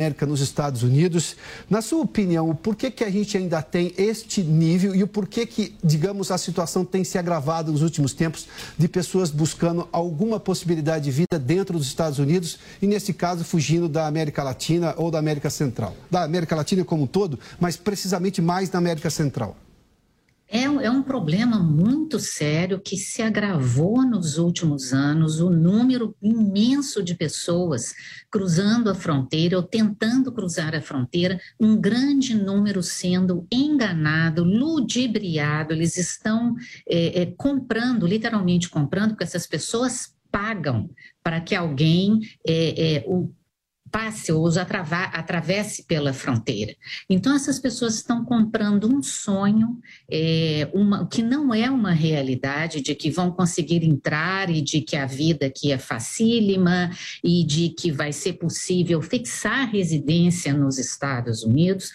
América nos Estados Unidos. Na sua opinião, por que, que a gente ainda tem este nível e o porquê que, digamos, a situação tem se agravado nos últimos tempos de pessoas buscando alguma possibilidade de vida dentro dos Estados Unidos e, nesse caso, fugindo da América Latina ou da América Central? Da América Latina como um todo, mas precisamente mais da América Central. É, é, um problema muito sério que se agravou nos últimos anos, o número imenso de pessoas cruzando a fronteira ou tentando cruzar a fronteira, um grande número sendo enganado, ludibriado, eles estão é, é, comprando, literalmente comprando, porque essas pessoas pagam para que alguém é, é o passe ou os atravesse pela fronteira. Então, essas pessoas estão comprando um sonho é, uma, que não é uma realidade, de que vão conseguir entrar e de que a vida aqui é facílima e de que vai ser possível fixar residência nos Estados Unidos,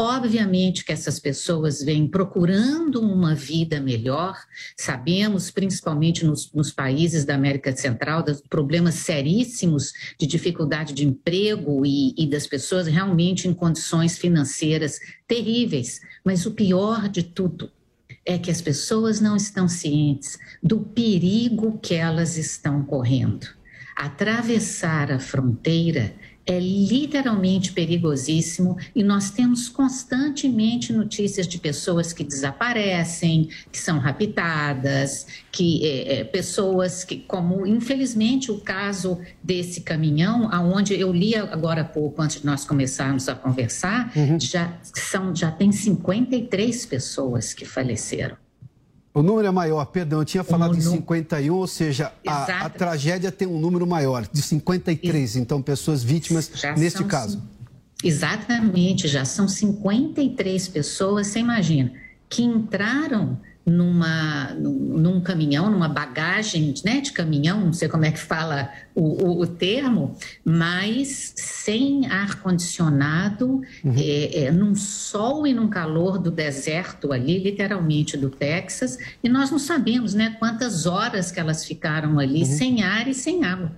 Obviamente que essas pessoas vêm procurando uma vida melhor, sabemos, principalmente nos, nos, países da América Central, dos problemas seríssimos de dificuldade de emprego e, e das pessoas realmente em condições financeiras terríveis. Mas o pior de tudo é que as pessoas não estão cientes do perigo que elas estão correndo. Atravessar a fronteira é literalmente perigosíssimo e nós temos constantemente notícias de pessoas que desaparecem, que são raptadas, que é, é, pessoas que, como infelizmente o caso desse caminhão, aonde eu li agora há pouco, antes de nós começarmos a conversar, uhum. já são já tem 53 pessoas que faleceram. O número é maior, perdão, eu tinha falado em 51, ou seja, a, a, tragédia tem um número maior, de 53, então pessoas vítimas já neste caso. Exatamente, já são 53 pessoas, você imagina, que entraram numa, num caminhão, numa bagagem né, de caminhão, não sei como é que fala o, o, o termo, mas sem ar-condicionado, uhum. é, é, num sol e num calor do deserto ali, literalmente do Texas, e nós não sabemos né, quantas horas que elas ficaram ali uhum. sem ar e sem água.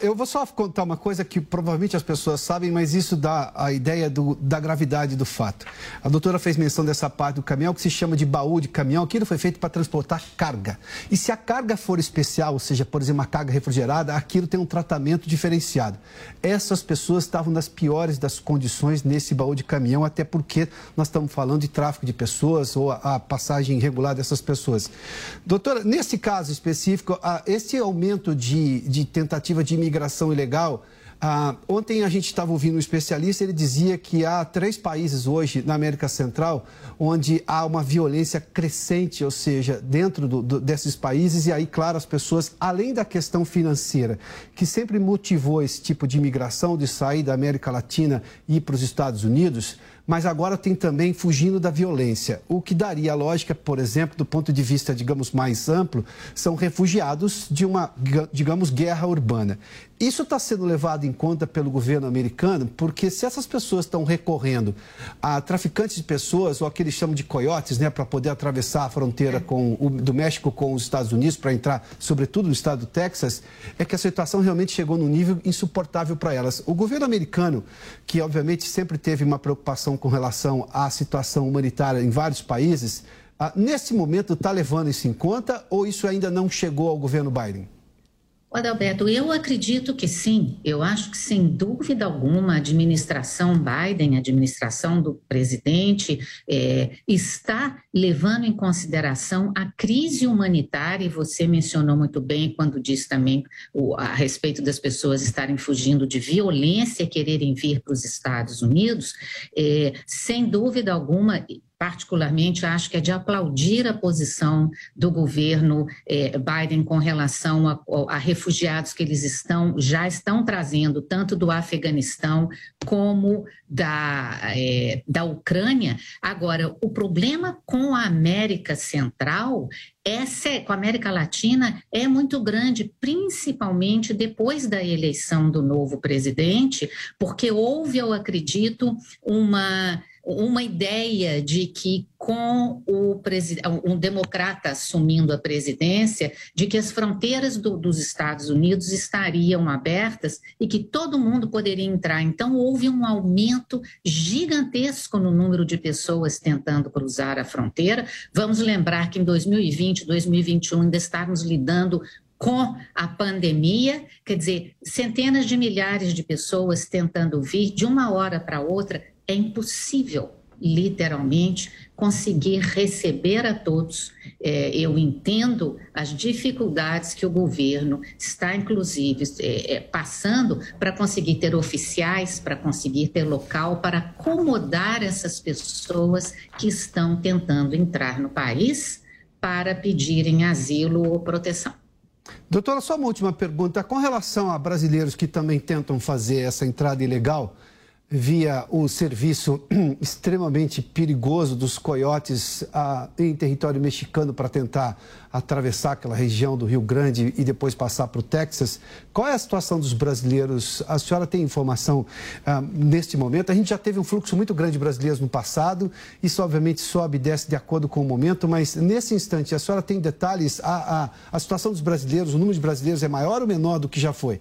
Eu vou só contar uma coisa que provavelmente as pessoas sabem, mas isso dá a ideia do, da gravidade do fato. A doutora fez menção dessa parte do caminhão que se chama de baú de caminhão. Aquilo foi feito para transportar carga. E se a carga for especial, ou seja, por exemplo, uma carga refrigerada, aquilo tem um tratamento diferenciado. Essas pessoas estavam nas piores das condições nesse baú de caminhão, até porque nós estamos falando de tráfico de pessoas ou a, passagem irregular dessas pessoas. Doutora, nesse caso específico, a, esse aumento de, de de imigração ilegal. Ah, ontem a gente estava ouvindo um especialista, ele dizia que há três países hoje na América Central onde há uma violência crescente, ou seja, dentro do, do, desses países, e aí, claro, as pessoas, além da questão financeira, que sempre motivou esse tipo de imigração, de sair da América Latina e ir para os Estados Unidos, mas agora tem também fugindo da violência. O que daria lógica, por exemplo, do ponto de vista, digamos, mais amplo, são refugiados de uma, digamos, guerra urbana. Isso está sendo levado em conta pelo governo americano, porque se essas pessoas estão recorrendo a traficantes de pessoas, ou aqueles chamam de coiotes, né, para poder atravessar a fronteira com o, do México com os Estados Unidos, para entrar, sobretudo, no estado do Texas, é que a situação realmente chegou num nível insuportável para elas. O governo americano, que obviamente sempre teve uma preocupação com relação à situação humanitária em vários países, ah, nesse momento está levando isso em conta ou isso ainda não chegou ao governo Biden? Adalberto, eu acredito que sim. Eu acho que, sem dúvida alguma, a administração Biden, a administração do presidente, é, está levando em consideração a crise humanitária, e você mencionou muito bem quando disse também o, a respeito das pessoas estarem fugindo de violência e quererem vir para os Estados Unidos. É, sem dúvida alguma, particularmente, acho que é de aplaudir a posição do governo eh, Biden com relação a, a, refugiados que eles estão já estão trazendo, tanto do Afeganistão como da, eh, da Ucrânia. Agora, o problema com a América Central essa, com a América Latina é muito grande, principalmente depois da eleição do novo presidente, porque houve, eu acredito, uma uma ideia de que com o um democrata assumindo a presidência, de que as fronteiras do, dos Estados Unidos estariam abertas e que todo mundo poderia entrar. Então, houve um aumento gigantesco no número de pessoas tentando cruzar a fronteira. Vamos lembrar que em 2020, 2021, ainda estávamos lidando com a pandemia, quer dizer, centenas de milhares de pessoas tentando vir de uma hora para outra, é impossível, literalmente, conseguir receber a todos. É, eu entendo as dificuldades que o governo está, inclusive, é, é, passando para conseguir ter oficiais, para conseguir ter local, para acomodar essas pessoas que estão tentando entrar no país para pedirem asilo ou proteção. Doutora, só uma última pergunta. Com relação a brasileiros que também tentam fazer essa entrada ilegal, via o serviço extremamente perigoso dos coiotes ah, em território mexicano para tentar atravessar aquela região do Rio Grande e depois passar para o Texas. Qual é a situação dos brasileiros? A senhora tem informação ah, neste momento? A gente já teve um fluxo muito grande de brasileiros no passado, isso obviamente sobe e desce de acordo com o momento, mas nesse instante a senhora tem detalhes? A, a, a situação dos brasileiros, o número de brasileiros é maior ou menor do que já foi?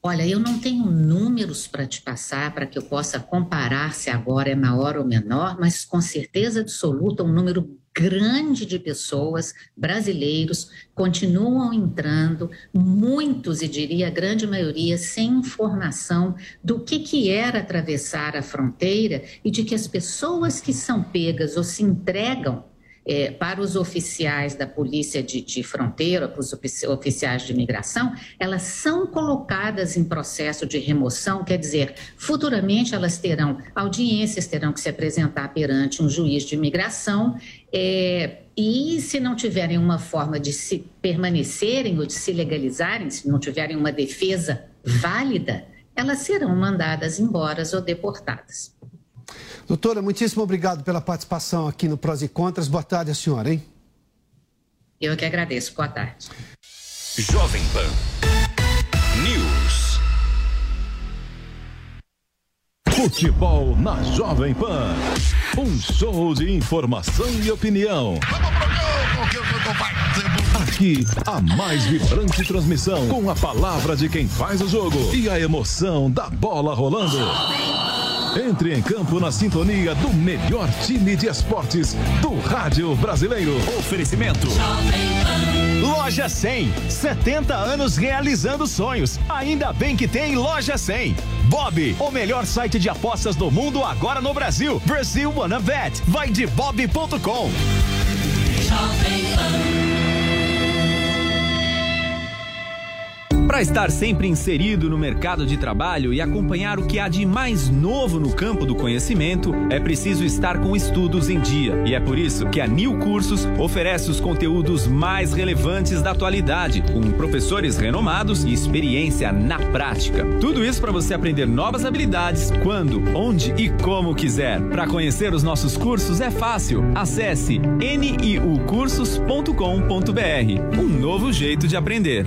Olha, eu não tenho números para te passar para que eu possa comparar se agora é maior ou menor, mas com certeza absoluta um número grande de pessoas, brasileiros, continuam entrando, muitos, e diria a grande maioria, sem informação do que, que era atravessar a fronteira e de que as pessoas que são pegas ou se entregam é, para os oficiais da Polícia de, de Fronteira, para os oficiais de imigração, elas são colocadas em processo de remoção, quer dizer, futuramente elas terão audiências, terão que se apresentar perante um juiz de imigração. É, e se não tiverem uma forma de se permanecerem ou de se legalizarem, se não tiverem uma defesa válida, elas serão mandadas embora ou deportadas. Doutora, muitíssimo obrigado pela participação aqui no Prós e Contras. Boa tarde, a senhora, hein? Eu que agradeço. Boa tarde. Jovem Pan News. Futebol na Jovem Pan. Um show de informação e opinião. Aqui, a mais vibrante transmissão com a palavra de quem faz o jogo e a emoção da bola rolando. Entre em campo na sintonia do melhor time de esportes do rádio brasileiro. Oferecimento. Loja 100. 70 anos realizando sonhos. Ainda bem que tem Loja 100. Bob, o melhor site de apostas do mundo agora no Brasil. Brasil Wanna Bet. Vai de bob.com. Para estar sempre inserido no mercado de trabalho e acompanhar o que há de mais novo no campo do conhecimento, é preciso estar com estudos em dia. E é por isso que a New Cursos oferece os conteúdos mais relevantes da atualidade, com professores renomados e experiência na prática. Tudo isso para você aprender novas habilidades quando, onde e como quiser. Para conhecer os nossos cursos é fácil. Acesse niucursos.com.br. Um novo jeito de aprender.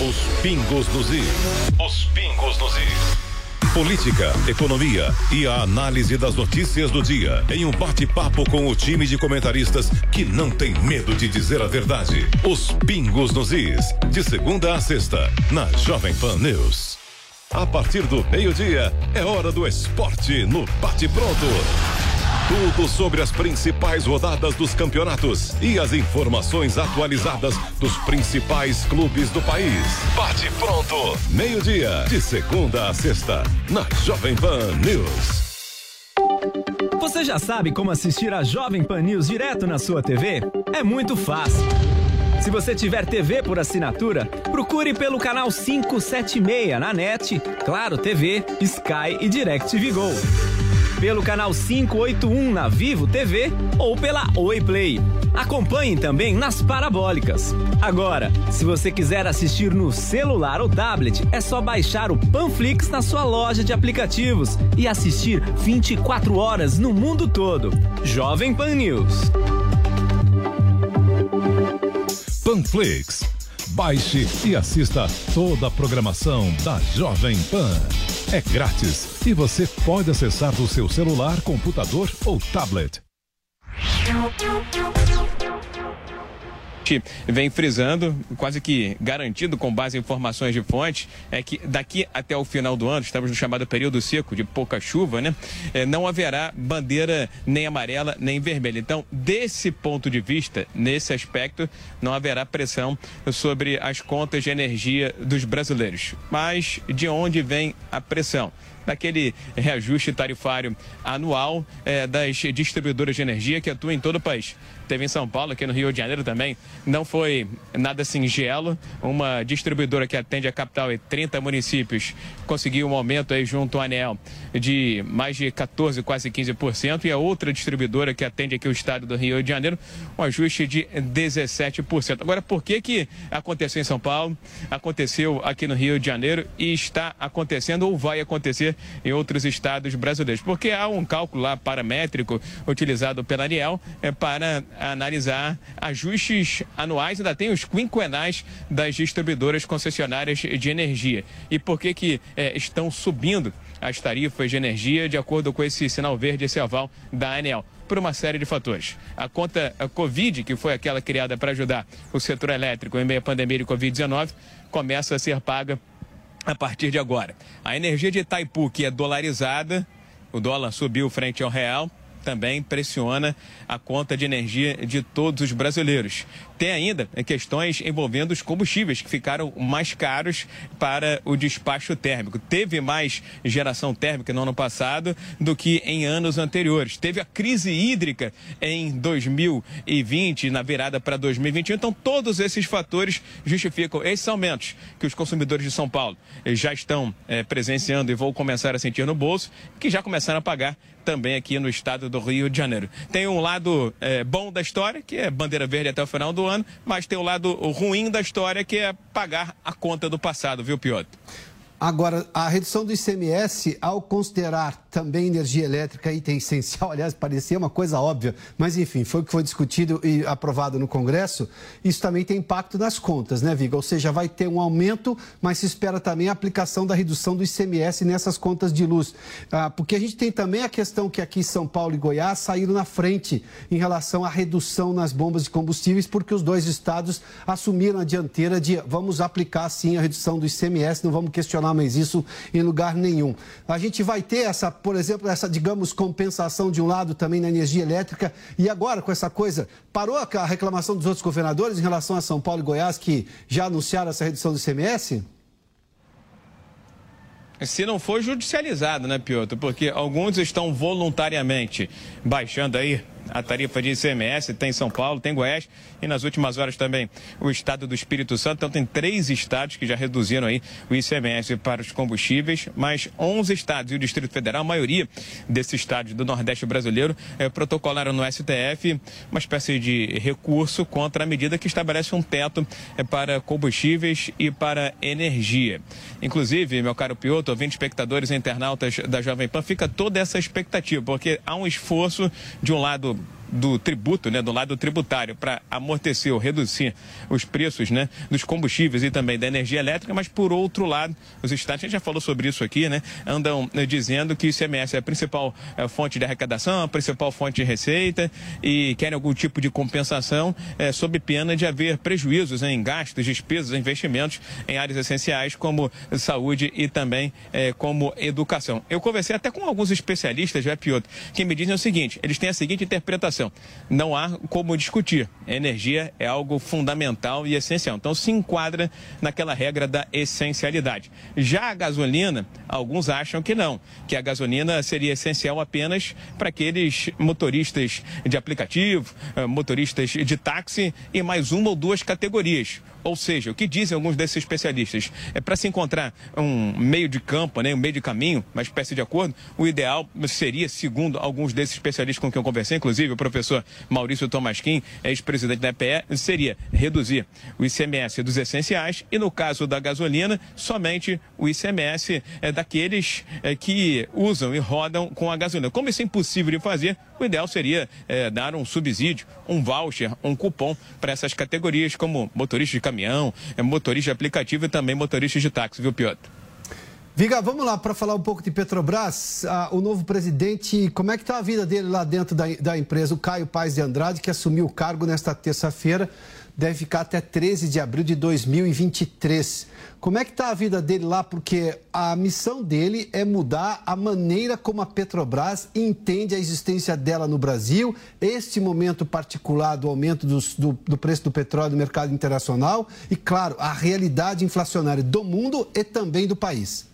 Os pingos dos is. Os pingos dos is. Política, economia e a análise das notícias do dia em um bate-papo com o time de comentaristas que não tem medo de dizer a verdade. Os pingos nos is. De segunda a sexta, na Jovem Pan News. A partir do meio-dia, é hora do esporte no Bate Pronto. Tudo sobre as principais rodadas dos campeonatos e as informações atualizadas dos principais clubes do país. Bate pronto, meio-dia, de segunda a sexta, na Jovem Pan News. Você já sabe como assistir a Jovem Pan News direto na sua TV? É muito fácil. Se você tiver TV por assinatura, procure pelo canal 576 na NET, Claro TV, Sky e DirecTV Go. Pelo canal 581 na Vivo TV ou pela Oi Play. Acompanhe também nas parabólicas. Agora, se você quiser assistir no celular ou tablet, é só baixar o Panflix na sua loja de aplicativos e assistir 24 horas no mundo todo. Jovem Pan News. Panflix. Baixe e assista toda a programação da Jovem Pan. É grátis e você pode acessar do seu celular, computador ou tablet vem frisando, quase que garantido com base em informações de fonte, é que daqui até o final do ano, estamos no chamado período seco, de pouca chuva, né? É, não haverá bandeira nem amarela nem vermelha. Então, desse ponto de vista, nesse aspecto, não haverá pressão sobre as contas de energia dos brasileiros. Mas de onde vem a pressão? daquele reajuste tarifário anual é, das distribuidoras de energia que atuam em todo o país teve em São Paulo, aqui no Rio de Janeiro também. Não foi nada singelo. Uma distribuidora que atende a capital e 30 municípios conseguiu um aumento aí junto ao ANEL de mais de 14, quase 15%. E a outra distribuidora que atende aqui o estado do Rio de Janeiro, um ajuste de 17%. Agora, por que que aconteceu em São Paulo, aconteceu aqui no Rio de Janeiro e está acontecendo ou vai acontecer em outros estados brasileiros? Porque há um cálculo lá paramétrico utilizado pela ANEL é, para analisar ajustes anuais, ainda tem os quinquenais das distribuidoras concessionárias de energia. E por que que é, estão subindo as tarifas de energia de acordo com esse sinal verde, esse aval da ANEL? por uma série de fatores. A conta Covid, que foi aquela criada para ajudar o setor elétrico em meio à pandemia de Covid-19, começa a ser paga a partir de agora. A energia de Itaipu, que é dolarizada, o dólar subiu frente ao real, também pressiona a conta de energia de todos os brasileiros. Tem ainda questões envolvendo os combustíveis, que ficaram mais caros para o despacho térmico. Teve mais geração térmica no ano passado do que em anos anteriores. Teve a crise hídrica em 2020, na virada para 2021. Então, todos esses fatores justificam esses aumentos que os consumidores de São Paulo já estão é, presenciando e vão começar a sentir no bolso, que já começaram a pagar também aqui no estado do Rio de Janeiro. Tem um lado é, bom da história, que é bandeira verde até o final do ano, mas tem o lado ruim da história, que é pagar a conta do passado, viu, Piotr? Agora, a redução do ICMS, ao considerar também energia elétrica item essencial, aliás, parecia uma coisa óbvia, mas enfim, foi o que foi discutido e aprovado no Congresso, isso também tem impacto nas contas, né, Viga? Ou seja, vai ter um aumento, mas se espera também a aplicação da redução do ICMS nessas contas de luz. Ah, porque a gente tem também a questão que aqui São Paulo e Goiás saíram na frente em relação à redução nas bombas de combustíveis, porque os dois estados assumiram a dianteira de vamos aplicar sim a redução do ICMS, não vamos questionar mais isso em lugar nenhum. A gente vai ter essa, por exemplo, essa, digamos, compensação de um lado também na energia elétrica. E agora, com essa coisa, parou a reclamação dos outros governadores em relação a São Paulo e Goiás, que já anunciaram essa redução do ICMS? Se não for judicializado, né, Piotr? Porque alguns estão voluntariamente baixando aí a tarifa de ICMS, tem São Paulo, tem Goiás e nas últimas horas também o estado do Espírito Santo. Então tem três estados que já reduziram aí o ICMS para os combustíveis, mas 11 estados e o Distrito Federal, a maioria desses estados do Nordeste brasileiro, é, protocolaram no STF uma espécie de recurso contra a medida que estabelece um teto é, para combustíveis e para energia. Inclusive, meu caro Piotr, ouvindo espectadores e internautas da Jovem Pan, fica toda essa expectativa, porque há um esforço de um lado do tributo, né, do lado tributário, para amortecer ou reduzir os preços né, dos combustíveis e também da energia elétrica, mas por outro lado, os estados, a gente já falou sobre isso aqui, né, andam né, dizendo que o ICMS é a principal é, fonte de arrecadação, a principal fonte de receita e querem algum tipo de compensação é, sob pena de haver prejuízos em gastos, despesas, investimentos em áreas essenciais como saúde e também é, como educação. Eu conversei até com alguns especialistas, já é Piotr, que me dizem o seguinte, eles têm a seguinte interpretação Não há como discutir. Energia é algo fundamental e essencial. Então, se enquadra naquela regra da essencialidade. Já a gasolina, alguns acham que não, que a gasolina seria essencial apenas para aqueles motoristas de aplicativo, eh, motoristas de táxi e mais uma ou duas categorias. Ou seja, o que dizem alguns desses especialistas? É para se encontrar um meio de campo, né, um meio de caminho, uma espécie de acordo, o ideal seria, segundo alguns desses especialistas com quem eu conversei, inclusive o professor Maurício Tomasquim, ex-presidente da EPE, seria reduzir o ICMS dos essenciais e, no caso da gasolina, somente o ICMS é, daqueles é, que usam e rodam com a gasolina. Como isso é impossível de fazer, o ideal seria é, dar um subsídio, um voucher, um cupom para essas categorias, como motorista de caminhão é motorista de aplicativo e também motorista de táxi, viu, Piotr? Viga, vamos lá para falar um pouco de Petrobras. Ah, o novo presidente, como é que está a vida dele lá dentro da, da empresa? O Caio Paes de Andrade, que assumiu o cargo nesta terça-feira, deve ficar até 13 de abril de 2023. Como é que está a vida dele lá? Porque a missão dele é mudar a maneira como a Petrobras entende a existência dela no Brasil, este momento particular do aumento do, do, preço do petróleo no mercado internacional e, claro, a realidade inflacionária do mundo e também do país.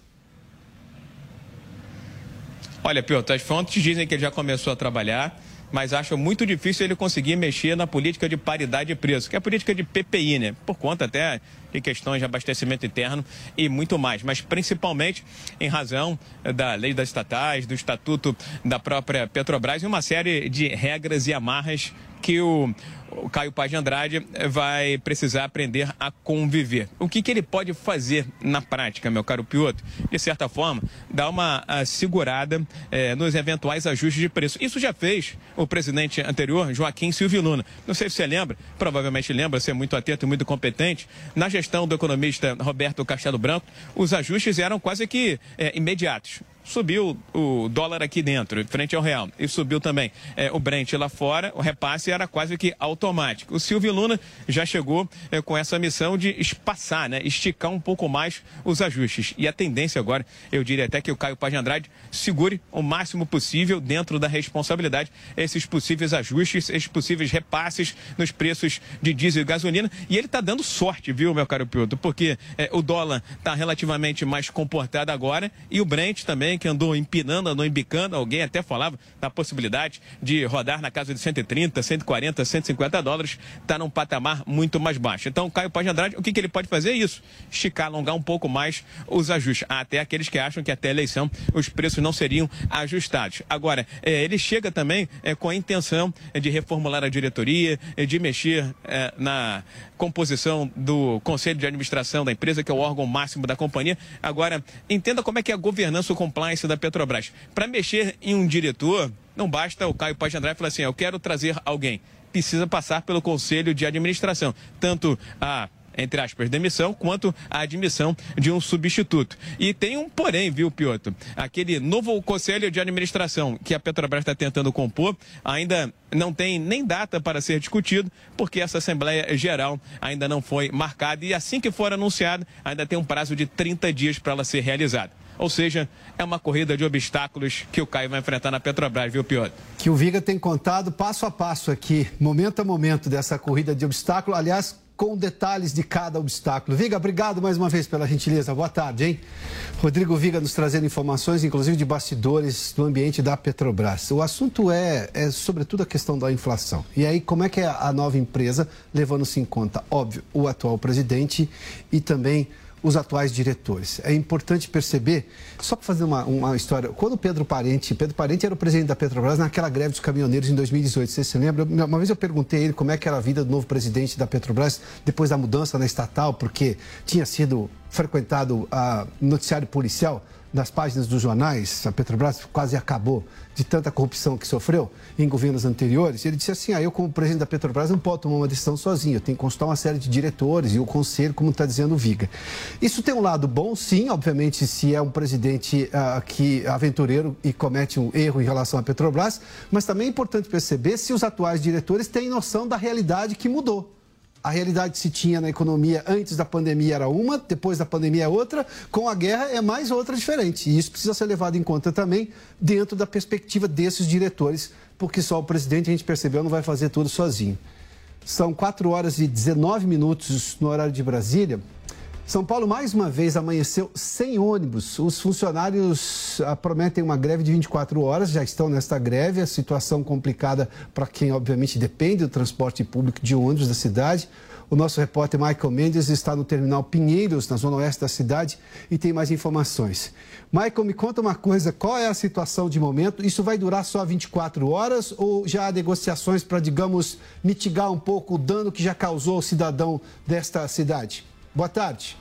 Olha, Piotr, as fontes dizem que ele já começou a trabalhar mas acho muito difícil ele conseguir mexer na política de paridade de preço, que é a política de PPI, né? Por conta até de questões de abastecimento interno e muito mais, mas principalmente em razão da lei das estatais, do estatuto da própria Petrobras e uma série de regras e amarras que o o Caio Paz de Andrade vai precisar aprender a conviver. O que, que ele pode fazer na prática, meu caro Piotr? De certa forma, dar uma ah, segurada eh, nos eventuais ajustes de preço. Isso já fez o presidente anterior, Joaquim Silvio Luna. Não sei se você lembra, provavelmente lembra, você é muito atento e muito competente. Na gestão do economista Roberto Castelo Branco, os ajustes eram quase que eh, imediatos subiu o dólar aqui dentro, frente ao real, e subiu também é, o Brent lá fora, o repasse era quase que automático. O Silvio Luna já chegou é, com essa missão de espaçar, né, esticar um pouco mais os ajustes. E a tendência agora, eu diria até que o Caio Paz de Andrade segure o máximo possível dentro da responsabilidade esses possíveis ajustes, esses possíveis repasses nos preços de diesel e gasolina. E ele está dando sorte, viu, meu caro Piotr, porque é, o dólar está relativamente mais comportado agora e o Brent também que andou empinando, andou embicando. Alguém até falava da possibilidade de rodar na casa de 130, 140, 150 dólares. Está num patamar muito mais baixo. Então, Caio Paz de Andrade, o que, que ele pode fazer é isso: esticar, alongar um pouco mais os ajustes. Há até aqueles que acham que até a eleição os preços não seriam ajustados. Agora, é, ele chega também é, com a intenção de reformular a diretoria, é, de mexer na composição do conselho de administração da empresa, que é o órgão máximo da companhia. Agora, entenda como é que é a governança, o compliance da Petrobras. Para mexer em um diretor, não basta o Caio Paz André falar assim, eu quero trazer alguém. Precisa passar pelo conselho de administração. Tanto a entre aspas, demissão, quanto a admissão de um substituto. E tem um porém, viu, Piotr? Aquele novo conselho de administração que a Petrobras está tentando compor ainda não tem nem data para ser discutido, porque essa Assembleia Geral ainda não foi marcada e assim que for anunciada, ainda tem um prazo de 30 dias para ela ser realizada. Ou seja, é uma corrida de obstáculos que o Caio vai enfrentar na Petrobras, viu, Piotr? Que o Viga tem contado passo a passo aqui, momento a momento dessa corrida de obstáculos. Aliás, com detalhes de cada obstáculo. Viga, obrigado mais uma vez pela gentileza. Boa tarde, hein? Rodrigo Viga nos trazendo informações, inclusive de bastidores do ambiente da Petrobras. O assunto é, é sobretudo, a questão da inflação. E aí, como é que é a nova empresa, levando-se em conta, óbvio, o atual presidente e também os atuais diretores. É importante perceber, só para fazer uma, uma história, quando Pedro Parente, Pedro Parente era o presidente da Petrobras naquela greve dos caminhoneiros em 2018, você se lembra? Uma vez eu perguntei a ele como é que era a vida do novo presidente da Petrobras depois da mudança na estatal, porque tinha sido frequentado a noticiário policial nas páginas dos jornais, a Petrobras quase acabou de tanta corrupção que sofreu em governos anteriores. Ele disse assim: ah, eu, como presidente da Petrobras, não posso tomar uma decisão sozinho, eu tenho que consultar uma série de diretores e o conselho, como está dizendo o Viga. Isso tem um lado bom, sim, obviamente, se é um presidente uh, que aventureiro e comete um erro em relação à Petrobras, mas também é importante perceber se os atuais diretores têm noção da realidade que mudou. A realidade que se tinha na economia antes da pandemia era uma, depois da pandemia é outra, com a guerra é mais outra diferente. E isso precisa ser levado em conta também dentro da perspectiva desses diretores, porque só o presidente, a gente percebeu, não vai fazer tudo sozinho. São 4 horas e 19 minutos no horário de Brasília. São Paulo mais uma vez amanheceu sem ônibus. Os funcionários ah, prometem uma greve de 24 horas, já estão nesta greve. A situação complicada para quem, obviamente, depende do transporte público de ônibus da cidade. O nosso repórter Michael Mendes está no terminal Pinheiros, na zona oeste da cidade, e tem mais informações. Michael, me conta uma coisa: qual é a situação de momento? Isso vai durar só 24 horas ou já há negociações para, digamos, mitigar um pouco o dano que já causou o cidadão desta cidade? Boa tarde.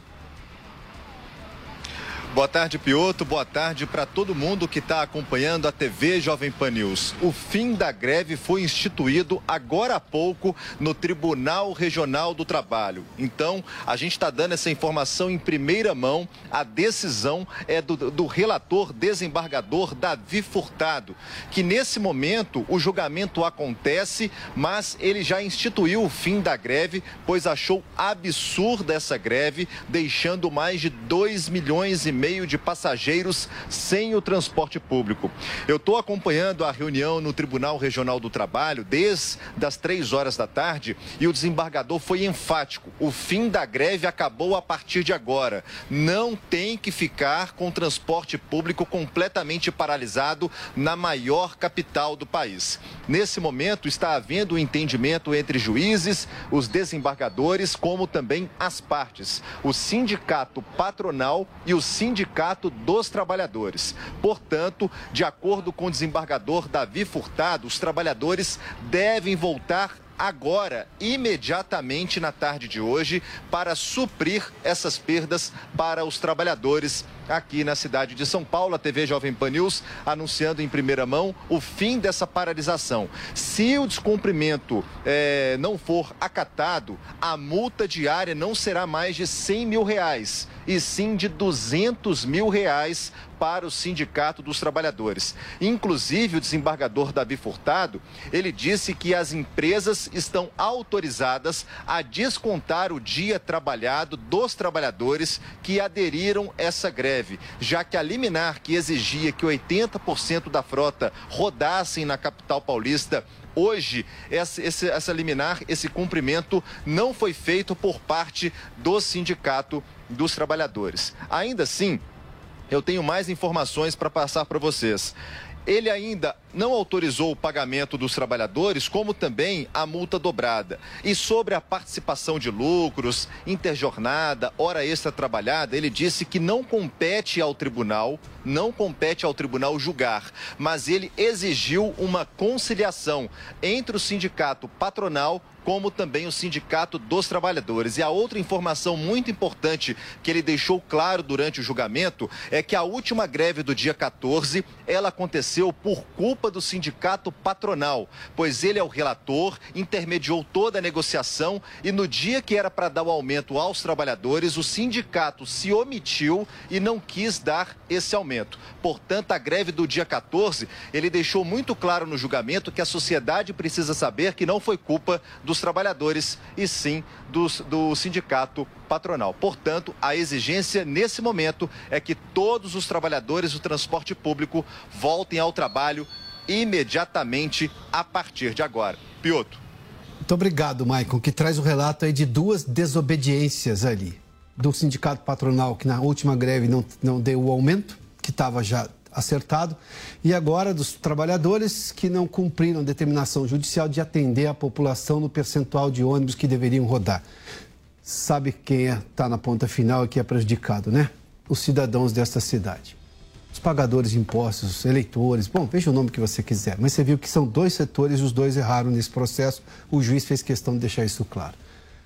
Boa tarde, Pioto. Boa tarde para todo mundo que está acompanhando a TV Jovem Pan News. O fim da greve foi instituído agora há pouco no Tribunal Regional do Trabalho. Então, a gente está dando essa informação em primeira mão. A decisão é do, do relator desembargador Davi Furtado, que nesse momento o julgamento acontece, mas ele já instituiu o fim da greve, pois achou absurda essa greve, deixando mais de 2 milhões e meio de passageiros sem o transporte público. Eu estou acompanhando a reunião no Tribunal Regional do Trabalho desde as três horas da tarde e o desembargador foi enfático. O fim da greve acabou a partir de agora. Não tem que ficar com o transporte público completamente paralisado na maior capital do país. Nesse momento está havendo um entendimento entre juízes, os desembargadores, como também as partes, o sindicato patronal e o sindicato Sindicato dos Trabalhadores. Portanto, de acordo com o desembargador Davi Furtado, os trabalhadores devem voltar agora, imediatamente na tarde de hoje, para suprir essas perdas para os trabalhadores aqui na cidade de São Paulo. A TV Jovem Pan News anunciando em primeira mão o fim dessa paralisação. Se o descumprimento é, não for acatado, a multa diária não será mais de 100 mil reais, e sim de 200 mil reais para o Sindicato dos Trabalhadores. Inclusive, o desembargador Davi Furtado, ele disse que as empresas estão autorizadas a descontar o dia trabalhado dos trabalhadores que aderiram essa greve, já que a liminar que exigia que 80% da frota rodassem na capital paulista Hoje, essa, essa liminar, esse cumprimento não foi feito por parte do Sindicato dos Trabalhadores. Ainda assim, eu tenho mais informações para passar para vocês. Ele ainda não autorizou o pagamento dos trabalhadores, como também a multa dobrada. E sobre a participação de lucros, interjornada, hora extra trabalhada, ele disse que não compete ao tribunal, não compete ao tribunal julgar, mas ele exigiu uma conciliação entre o sindicato patronal como também o Sindicato dos Trabalhadores. E a outra informação muito importante que ele deixou claro durante o julgamento é que a última greve do dia 14, ela aconteceu por culpa do sindicato patronal, pois ele é o relator, intermediou toda a negociação e no dia que era para dar o aumento aos trabalhadores, o sindicato se omitiu e não quis dar esse aumento. Portanto, a greve do dia 14, ele deixou muito claro no julgamento que a sociedade precisa saber que não foi culpa do dos trabalhadores e sim dos, do sindicato patronal. Portanto, a exigência nesse momento é que todos os trabalhadores do transporte público voltem ao trabalho imediatamente a partir de agora. Pioto. Muito obrigado, Maicon, que traz o relato aí de duas desobediências ali. Do sindicato patronal, que na última greve não, não deu o aumento, que estava já acertado, e agora dos trabalhadores que não cumpriram a determinação judicial de atender a população no percentual de ônibus que deveriam rodar. Sabe quem está é, tá na ponta final e que é prejudicado, né? Os cidadãos desta cidade. Os pagadores de impostos, eleitores, bom, veja o nome que você quiser, mas você viu que são dois setores e os dois erraram nesse processo. O juiz fez questão de deixar isso claro.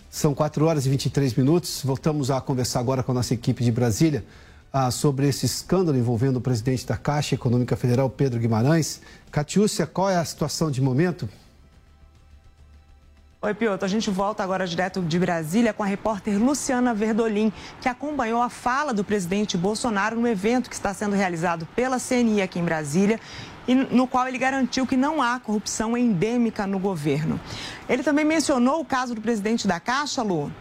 São 4 horas e 23 minutos. Voltamos a conversar agora com a nossa equipe de Brasília ah, sobre esse escândalo envolvendo o presidente da Caixa Econômica Federal, Pedro Guimarães. Catiúcia, qual é a situação de momento? Oi, Piotr. A gente volta agora direto de Brasília com a repórter Luciana Verdolim, que acompanhou a fala do presidente Bolsonaro no evento que está sendo realizado pela CNI aqui em Brasília e no qual ele garantiu que não há corrupção endêmica no governo. Ele também mencionou o caso do presidente da Caixa, Lu.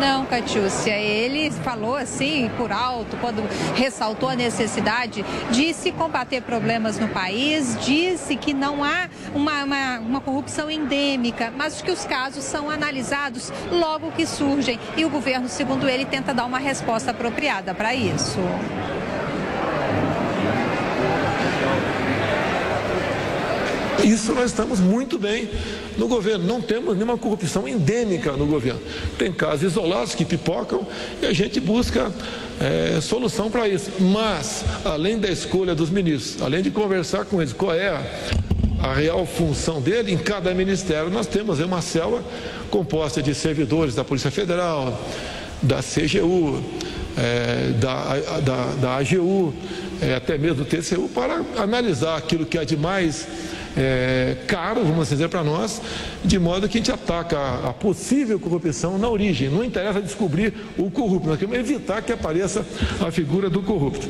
Não, Catiúcia, ele falou assim por alto, quando ressaltou a necessidade de se combater problemas no país, disse que não há uma, uma, uma corrupção endêmica, mas que os casos são analisados logo que surgem. E o governo, segundo ele, tenta dar uma resposta apropriada para isso. Isso nós estamos muito bem no governo. Não temos nenhuma corrupção endêmica no governo. Tem casos isolados que pipocam e a gente busca é, solução para isso. Mas, além da escolha dos ministros, além de conversar com eles, qual é a, a real função dele, em cada ministério nós temos uma célula composta de servidores da Polícia Federal, da CGU, é, da, da, da AGU, é, até mesmo do TCU, para analisar aquilo que é de mais é, caro, vamos dizer, para nós, de modo que a gente ataca a, a, possível corrupção na origem. Não interessa descobrir o corrupto, nós queremos evitar que apareça a figura do corrupto.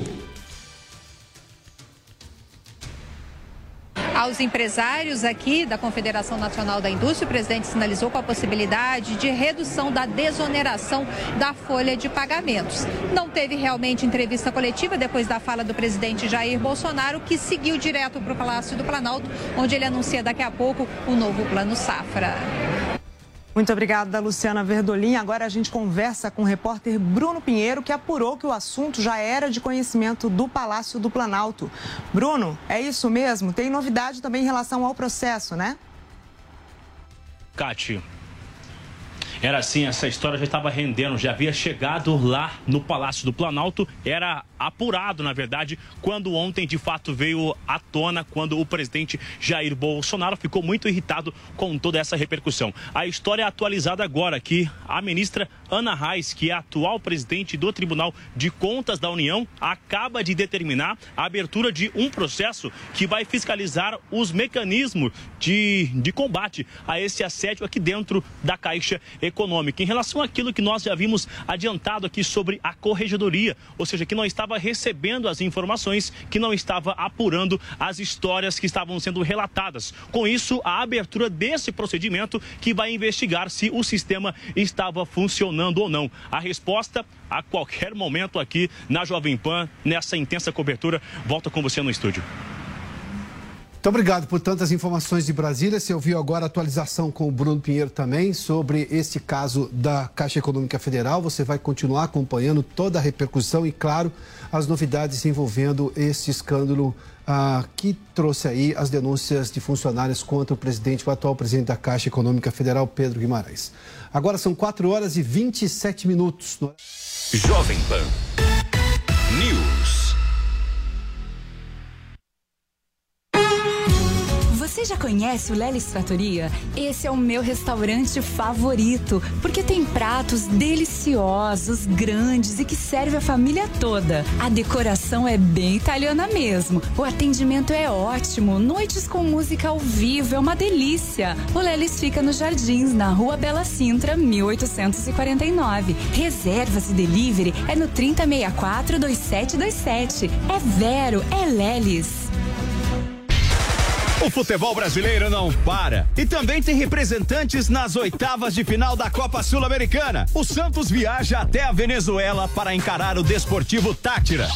Aos empresários aqui da Confederação Nacional da Indústria, o presidente sinalizou com a possibilidade de redução da desoneração da folha de pagamentos. Não teve realmente entrevista coletiva depois da fala do presidente Jair Bolsonaro, que seguiu direto para o Palácio do Planalto, onde ele anuncia daqui a pouco o novo Plano Safra. Muito obrigada, Luciana Verdolim. Agora a gente conversa com o repórter Bruno Pinheiro, que apurou que o assunto já era de conhecimento do Palácio do Planalto. Bruno, é isso mesmo? Tem novidade também em relação ao processo, né? Cátia, era assim, essa história já estava rendendo, já havia chegado lá no Palácio do Planalto, era apurado, na verdade, quando ontem de fato veio à tona, quando o presidente Jair Bolsonaro ficou muito irritado com toda essa repercussão. A história é atualizada agora que a ministra Ana Reis, que é atual presidente do Tribunal de Contas da União, acaba de determinar a abertura de um processo que vai fiscalizar os mecanismos de, de combate a esse assédio aqui dentro da Caixa Econômica. Em relação àquilo que nós já vimos adiantado aqui sobre a corregedoria, ou seja, que não estava recebendo as informações, que não estava apurando as histórias que estavam sendo relatadas. Com isso, a abertura desse procedimento que vai investigar se o sistema estava funcionando ou não. A resposta a qualquer momento aqui na Jovem Pan, nessa intensa cobertura. Volta com você no estúdio. Muito obrigado por tantas informações de Brasília. Você ouviu agora a atualização com o Bruno Pinheiro também sobre este caso da Caixa Econômica Federal. Você vai continuar acompanhando toda a repercussão e, claro, as novidades envolvendo este escândalo ah, que trouxe aí as denúncias de funcionários contra o presidente, o atual presidente da Caixa Econômica Federal, Pedro Guimarães. Agora são 4 horas e 27 minutos. Jovem Pan Já conhece o Lelis Trattoria? Esse é o meu restaurante favorito, porque tem pratos deliciosos, grandes e que serve a família toda. A decoração é bem italiana mesmo. O atendimento é ótimo, noites com música ao vivo é uma delícia. O Lelis fica nos Jardins, na Rua Bela Sintra, 1849. Reservas e delivery é no 3064 2727. É Vero, é Lelis. O futebol brasileiro não para. E também tem representantes nas oitavas de final da Copa Sul-Americana. O Santos viaja até a Venezuela para encarar o Desportivo Tátira.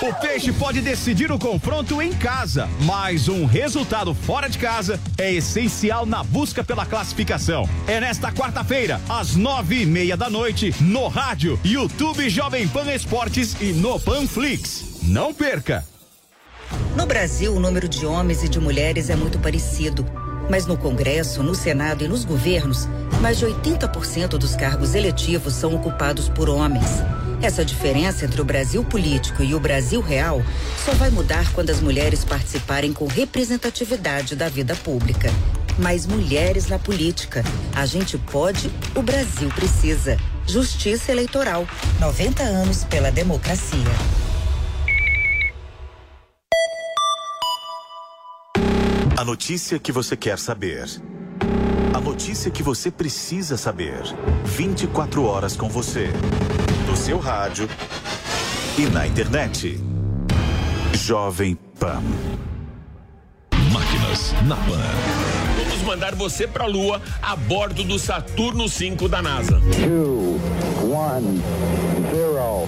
O Peixe pode decidir o confronto em casa, mas um resultado fora de casa é essencial na busca pela classificação. É nesta quarta-feira, às nove e meia da noite, no rádio, YouTube Jovem Pan Esportes e no Panflix. Não perca! No Brasil, o número de homens e de mulheres é muito parecido. Mas no Congresso, no Senado e nos governos, mais de 80% dos cargos eletivos são ocupados por homens. Essa diferença entre o Brasil político e o Brasil real só vai mudar quando as mulheres participarem com representatividade da vida pública. Mais mulheres na política. A gente pode, o Brasil precisa. Justiça Eleitoral. 90 anos pela democracia. A notícia que você quer saber. A notícia que você precisa saber. 24 horas com você. No seu rádio e na internet. Jovem Pan. Máquinas na Pan. Vamos mandar você para a Lua a bordo do Saturno 5 da NASA. Two, one, zero.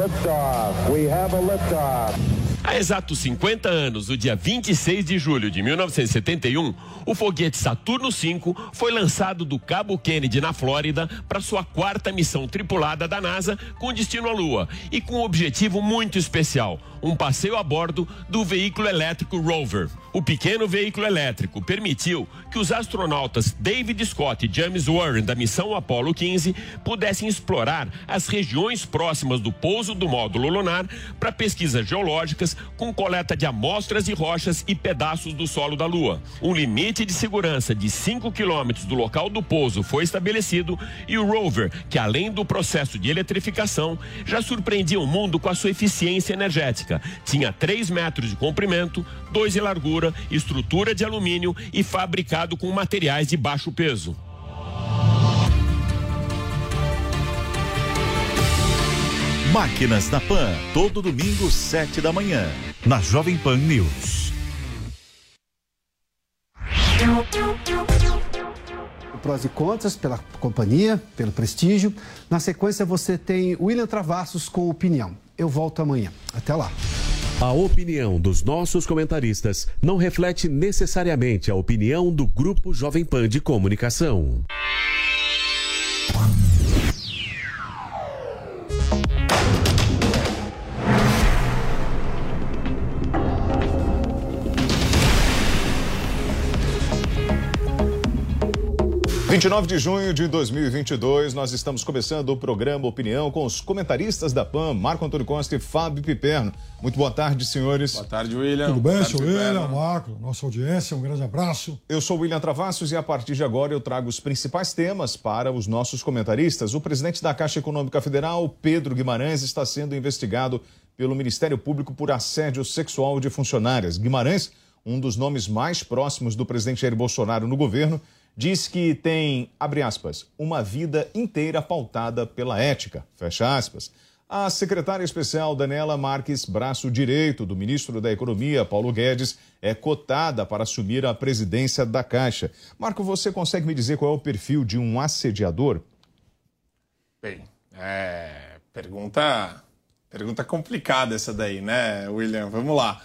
Liftoff. We have a liftoff. Há exatos 50 anos, no dia 26 de julho de 1971, o foguete Saturno V foi lançado do Cabo Kennedy, na Flórida, para sua quarta missão tripulada da NASA com destino à Lua e com um objetivo muito especial: um passeio a bordo do veículo elétrico Rover. O pequeno veículo elétrico permitiu que os astronautas David Scott e James Warren da missão Apollo 15 pudessem explorar as regiões próximas do pouso do módulo lunar para pesquisas geológicas com coleta de amostras e rochas e pedaços do solo da Lua. Um limite de segurança de 5 quilômetros do local do pouso foi estabelecido e o rover, que além do processo de eletrificação, já surpreendia o mundo com a sua eficiência energética. Tinha 3 metros de comprimento, 2 em largura, estrutura de alumínio e fabricado com materiais de baixo peso. Máquinas na Pan, todo domingo, 7 da manhã, na Jovem Pan News. Prós e contras pela companhia, pelo prestígio. Na sequência, você tem William Travassos com opinião. Eu volto amanhã. Até lá. A opinião dos nossos comentaristas não reflete necessariamente a opinião do Grupo Jovem Pan de Comunicação. 29 de junho de 2022, nós estamos começando o programa Opinião com os comentaristas da PAN, Marco Antônio Costa e Fábio Piperno. Muito boa tarde, senhores. Boa tarde, William. Tudo bem, seu William, Marco, nossa audiência, um grande abraço. Eu sou William Travassos e a partir de agora eu trago os principais temas para os nossos comentaristas. O presidente da Caixa Econômica Federal, Pedro Guimarães, está sendo investigado pelo Ministério Público por assédio sexual de funcionárias. Guimarães, um dos nomes mais próximos do presidente Jair Bolsonaro no governo, diz que tem, abre aspas, uma vida inteira pautada pela ética, fecha aspas. A secretária especial Daniela Marques, braço direito do ministro da Economia, Paulo Guedes, é cotada para assumir a presidência da Caixa. Marco, você consegue me dizer qual é o perfil de um assediador? Bem, é, pergunta, pergunta complicada essa daí, né, William? Vamos lá.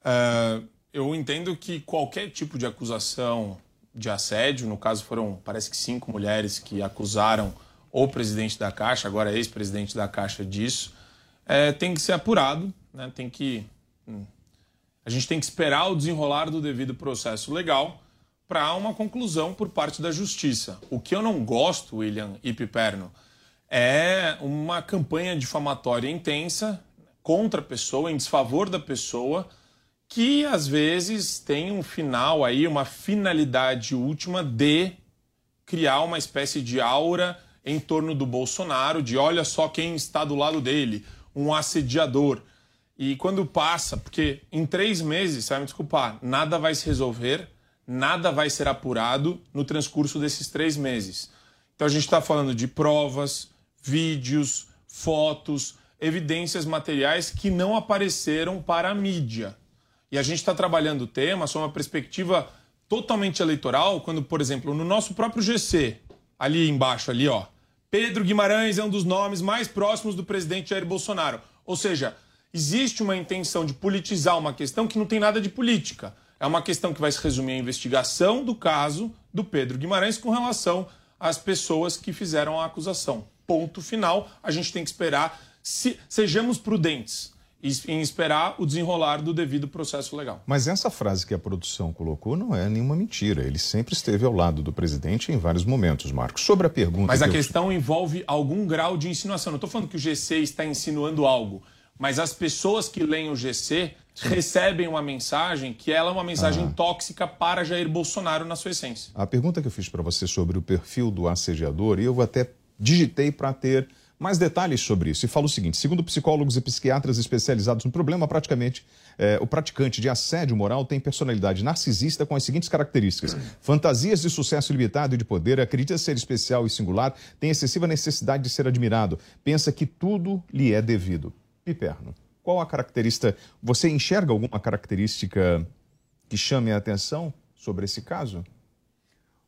Uh, eu entendo que qualquer tipo de acusação de assédio. No caso, foram, parece que cinco mulheres que acusaram o presidente da Caixa, agora ex-presidente da Caixa, disso. É, tem que ser apurado, né? tem que. Hum, a gente tem que esperar o desenrolar do devido processo legal para uma conclusão por parte da justiça. O que eu não gosto, William e Piperno, é uma campanha difamatória intensa contra a pessoa, em desfavor da pessoa que às vezes tem um final aí, uma finalidade última de criar uma espécie de aura em torno do Bolsonaro, de olha só quem está do lado dele, um assediador. E quando passa, porque em três meses, vai me desculpar, nada vai se resolver, nada vai ser apurado no transcurso desses três meses. Então a gente está falando de provas, vídeos, fotos, evidências materiais que não apareceram para a mídia. E a gente está trabalhando o tema sob uma perspectiva totalmente eleitoral, quando, por exemplo, no nosso próprio GC, ali embaixo, ali, ó, Pedro Guimarães é um dos nomes mais próximos do presidente Jair Bolsonaro. Ou seja, existe uma intenção de politizar uma questão que não tem nada de política. É uma questão que vai se resumir à investigação do caso do Pedro Guimarães com relação às pessoas que fizeram a acusação. Ponto final. A gente tem que esperar. Se, sejamos prudentes em esperar o desenrolar do devido processo legal. Mas essa frase que a produção colocou não é nenhuma mentira. Ele sempre esteve ao lado do presidente em vários momentos, Marcos. Sobre a pergunta. Mas que a questão envolve algum grau de insinuação. Não estou falando que o GC está insinuando algo, mas as pessoas que leem o GC Sim. recebem uma mensagem que ela é uma mensagem ah. tóxica para Jair Bolsonaro na sua essência. A pergunta que eu fiz para você sobre o perfil do assediador, e eu até digitei para ter mais detalhes sobre isso e fala o seguinte: segundo psicólogos e psiquiatras especializados no problema, praticamente eh, o praticante de assédio moral tem personalidade narcisista com as seguintes características: fantasias de sucesso limitado e de poder, acredita ser especial e singular, tem excessiva necessidade de ser admirado, pensa que tudo lhe é devido. Piperno, qual a característica? Você enxerga alguma característica que chame a atenção sobre esse caso?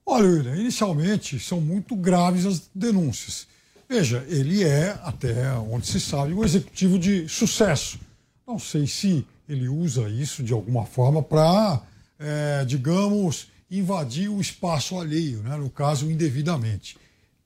Olha, William, inicialmente são muito graves as denúncias. Veja, ele é, até onde se sabe, um executivo de sucesso. Não sei se ele usa isso de alguma forma para, é, digamos, invadir o espaço alheio, né? no caso, indevidamente,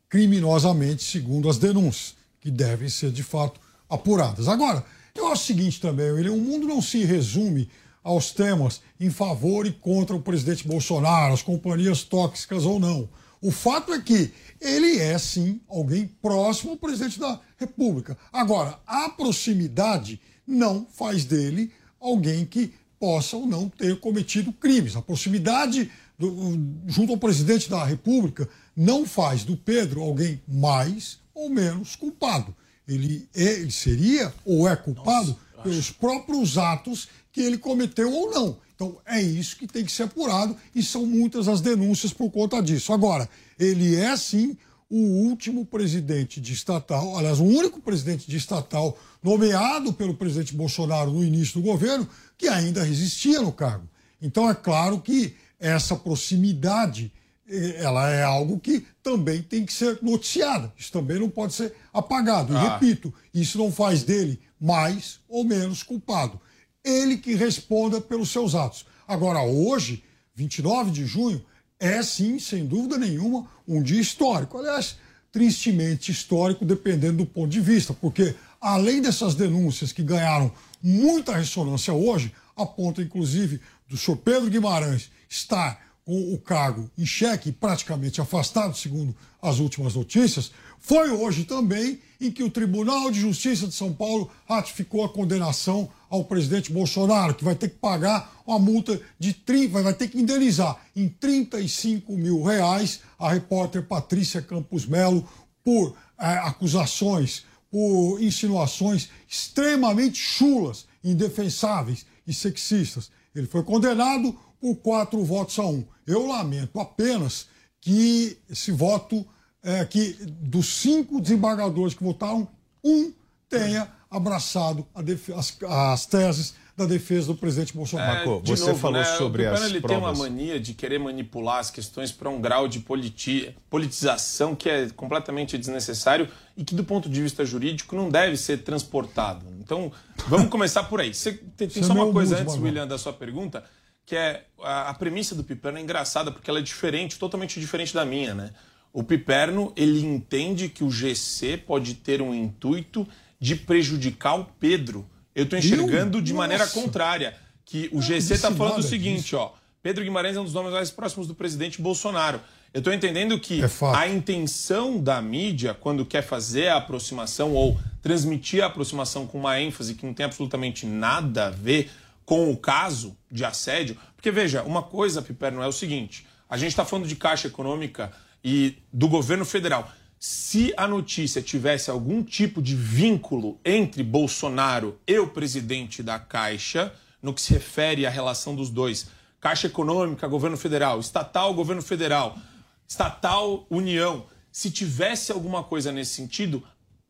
criminosamente, segundo as denúncias, que devem ser de fato apuradas. Agora, eu acho o seguinte também, William, o mundo não se resume aos temas em favor e contra o presidente Bolsonaro, as companhias tóxicas ou não. O fato é que ele é, sim, alguém próximo ao presidente da República. Agora, a proximidade não faz dele alguém que possa ou não ter cometido crimes. A proximidade do, junto ao presidente da República não faz do Pedro alguém mais ou menos culpado. Ele, é, ele seria ou é culpado Nossa, pelos próprios atos que ele cometeu ou não. Então é isso que tem que ser apurado e são muitas as denúncias por conta disso. Agora, ele é sim o último presidente de estatal, aliás, o único presidente de estatal nomeado pelo presidente Bolsonaro no início do governo que ainda resistia no cargo. Então é claro que essa proximidade eh, ela é algo que também tem que ser noticiada. Isso também não pode ser apagado. E ah. repito, isso não faz dele mais ou menos culpado. Ele que responda pelos seus atos. Agora, hoje, 29 de junho, é sim, sem dúvida nenhuma, um dia histórico. Aliás, tristemente histórico, dependendo do ponto de vista, porque além dessas denúncias que ganharam muita ressonância hoje, aponta inclusive do senhor Pedro Guimarães estar com o cargo em xeque, praticamente afastado, segundo as últimas notícias, foi hoje também em que o Tribunal de Justiça de São Paulo ratificou a condenação ao presidente Bolsonaro, que vai ter que pagar uma multa de 30, vai ter que indenizar em 35 mil reais a repórter Patrícia Campos Melo por é, acusações, por insinuações extremamente chulas, indefensáveis e sexistas. Ele foi condenado por quatro votos a um. Eu lamento apenas que esse voto é, que dos cinco desembargadores que votaram, um tenha abraçado as, as, teses da defesa do presidente Bolsonaro. É, Marco, você novo, falou né, sobre o as ele provas. tem uma mania de querer manipular as questões para um grau de politi politização que é completamente desnecessário e que, do ponto de vista jurídico, não deve ser transportado. Então, vamos começar por aí. Você, tem, tem só uma coisa antes, William, da sua pergunta, que é a, a premissa do Piperno é engraçada porque ela é diferente, totalmente diferente da minha, né? O Piperno, ele entende que o GC pode ter um intuito de prejudicar o Pedro. Eu estou enxergando de maneira contrária, que o GC está falando o seguinte, disso. ó, Pedro Guimarães é um dos nomes mais próximos do presidente Bolsonaro. Eu estou entendendo que é a intenção da mídia, quando quer fazer a aproximação ou transmitir a aproximação com uma ênfase que não tem absolutamente nada a ver com o caso de assédio, porque veja, uma coisa, Piperno, é o seguinte: a gente está falando de caixa econômica e do governo federal. Se a notícia tivesse algum tipo de vínculo entre Bolsonaro e o presidente da Caixa, no que se refere à relação dos dois, Caixa Econômica, governo federal, estatal, governo federal, estatal, União, se tivesse alguma coisa nesse sentido,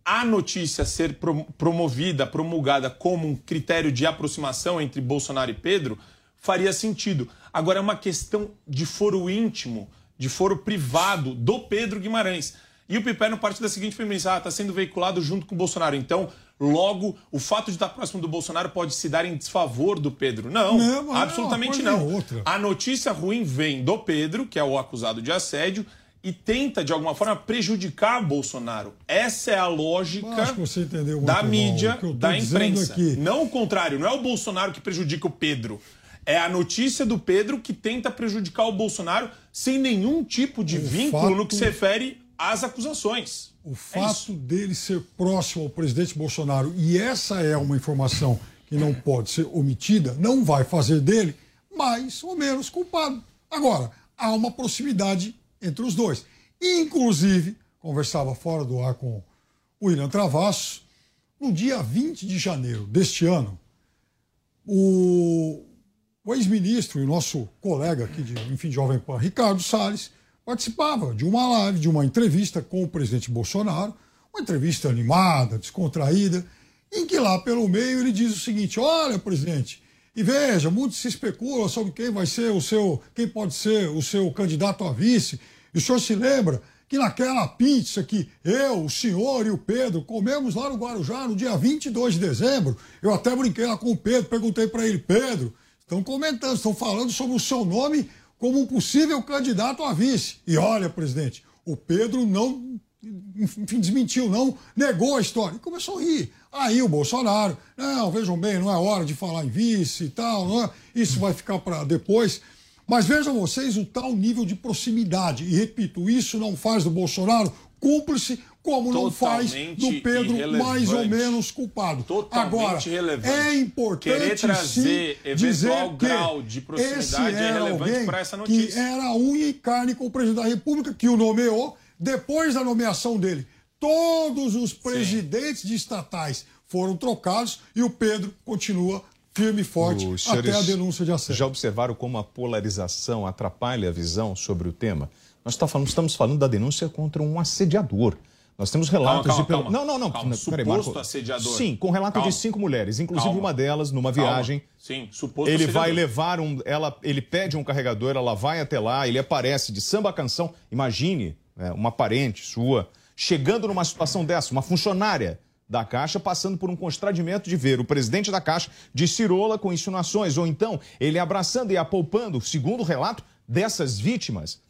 a notícia ser promovida, promulgada como um critério de aproximação entre Bolsonaro e Pedro, faria sentido. Agora é uma questão de foro íntimo de foro privado do Pedro Guimarães. E o Piperno parte da seguinte premissa: ah, está sendo veiculado junto com o Bolsonaro. Então, logo, o fato de estar próximo do Bolsonaro pode se dar em desfavor do Pedro. Não, não absolutamente não. A notícia ruim vem do Pedro, que é o acusado de assédio, e tenta, de alguma forma, prejudicar Bolsonaro. Essa é a lógica da mídia, da imprensa. Aqui... Não o contrário, não é o Bolsonaro que prejudica o Pedro. É a notícia do Pedro que tenta prejudicar o Bolsonaro sem nenhum tipo de o vínculo fato... no que se refere às acusações. O é fato é dele ser próximo ao presidente Bolsonaro, e essa é uma informação que não pode ser omitida, não vai fazer dele mais ou menos culpado. Agora, há uma proximidade entre os dois. Inclusive, conversava fora do ar com William Travassos, no dia 20 de janeiro deste ano, o, o ex-ministro e nosso colega aqui de, enfim, Jovem Pan, Ricardo Salles, participava de uma live, de uma entrevista com o presidente Bolsonaro, uma entrevista animada, descontraída, em que lá pelo meio ele diz o seguinte: olha, presidente, e veja, muito se especula sobre quem vai ser o seu, quem pode ser o seu candidato a vice. E o senhor se lembra que naquela pizza que eu, o senhor e o Pedro comemos lá no Guarujá no dia 22 de dezembro, eu até brinquei lá com o Pedro, perguntei para ele, Pedro, estão comentando, estão falando sobre o seu nome como um possível candidato a vice. E olha, presidente, o Pedro não enfim, desmentiu, não, negou a história. E começou a rir. Aí o Bolsonaro, não, vejam bem, não é hora de falar em vice e tal, não é? isso vai ficar para depois. Mas vejam vocês o tal nível de proximidade. E repito, isso não faz do Bolsonaro cúmplice, como não faz do Pedro mais ou menos culpado. Totalmente Agora, irrelevante. é importante Querer trazer sim, dizer grau que de proximidade esse é era relevante alguém para essa que notícia. era unha e carne com o presidente da República, que o nomeou depois da nomeação dele. Todos os presidentes de estatais foram trocados e o Pedro continua firme e forte Os até a denúncia de assédio. Já observaram como a polarização atrapalha a visão sobre o tema? Nós tá falando, estamos falando da denúncia contra um assediador. Nós temos relatos Calma, de. calma, Não, não, não. calma. Peraí, Suposto Marco. assediador. Sim, com relato Calma. de cinco mulheres, inclusive Calma. uma delas numa Calma. viagem. Sim, suposto Ele assediador. vai levar um. Ela, ele pede um carregador, ela vai até lá, ele aparece de samba canção. Imagine né, uma parente sua chegando numa situação dessa, uma funcionária da Caixa passando por um constrangimento de ver o presidente da Caixa de cirola com insinuações, ou então ele abraçando e apoupando, segundo o relato dessas vítimas.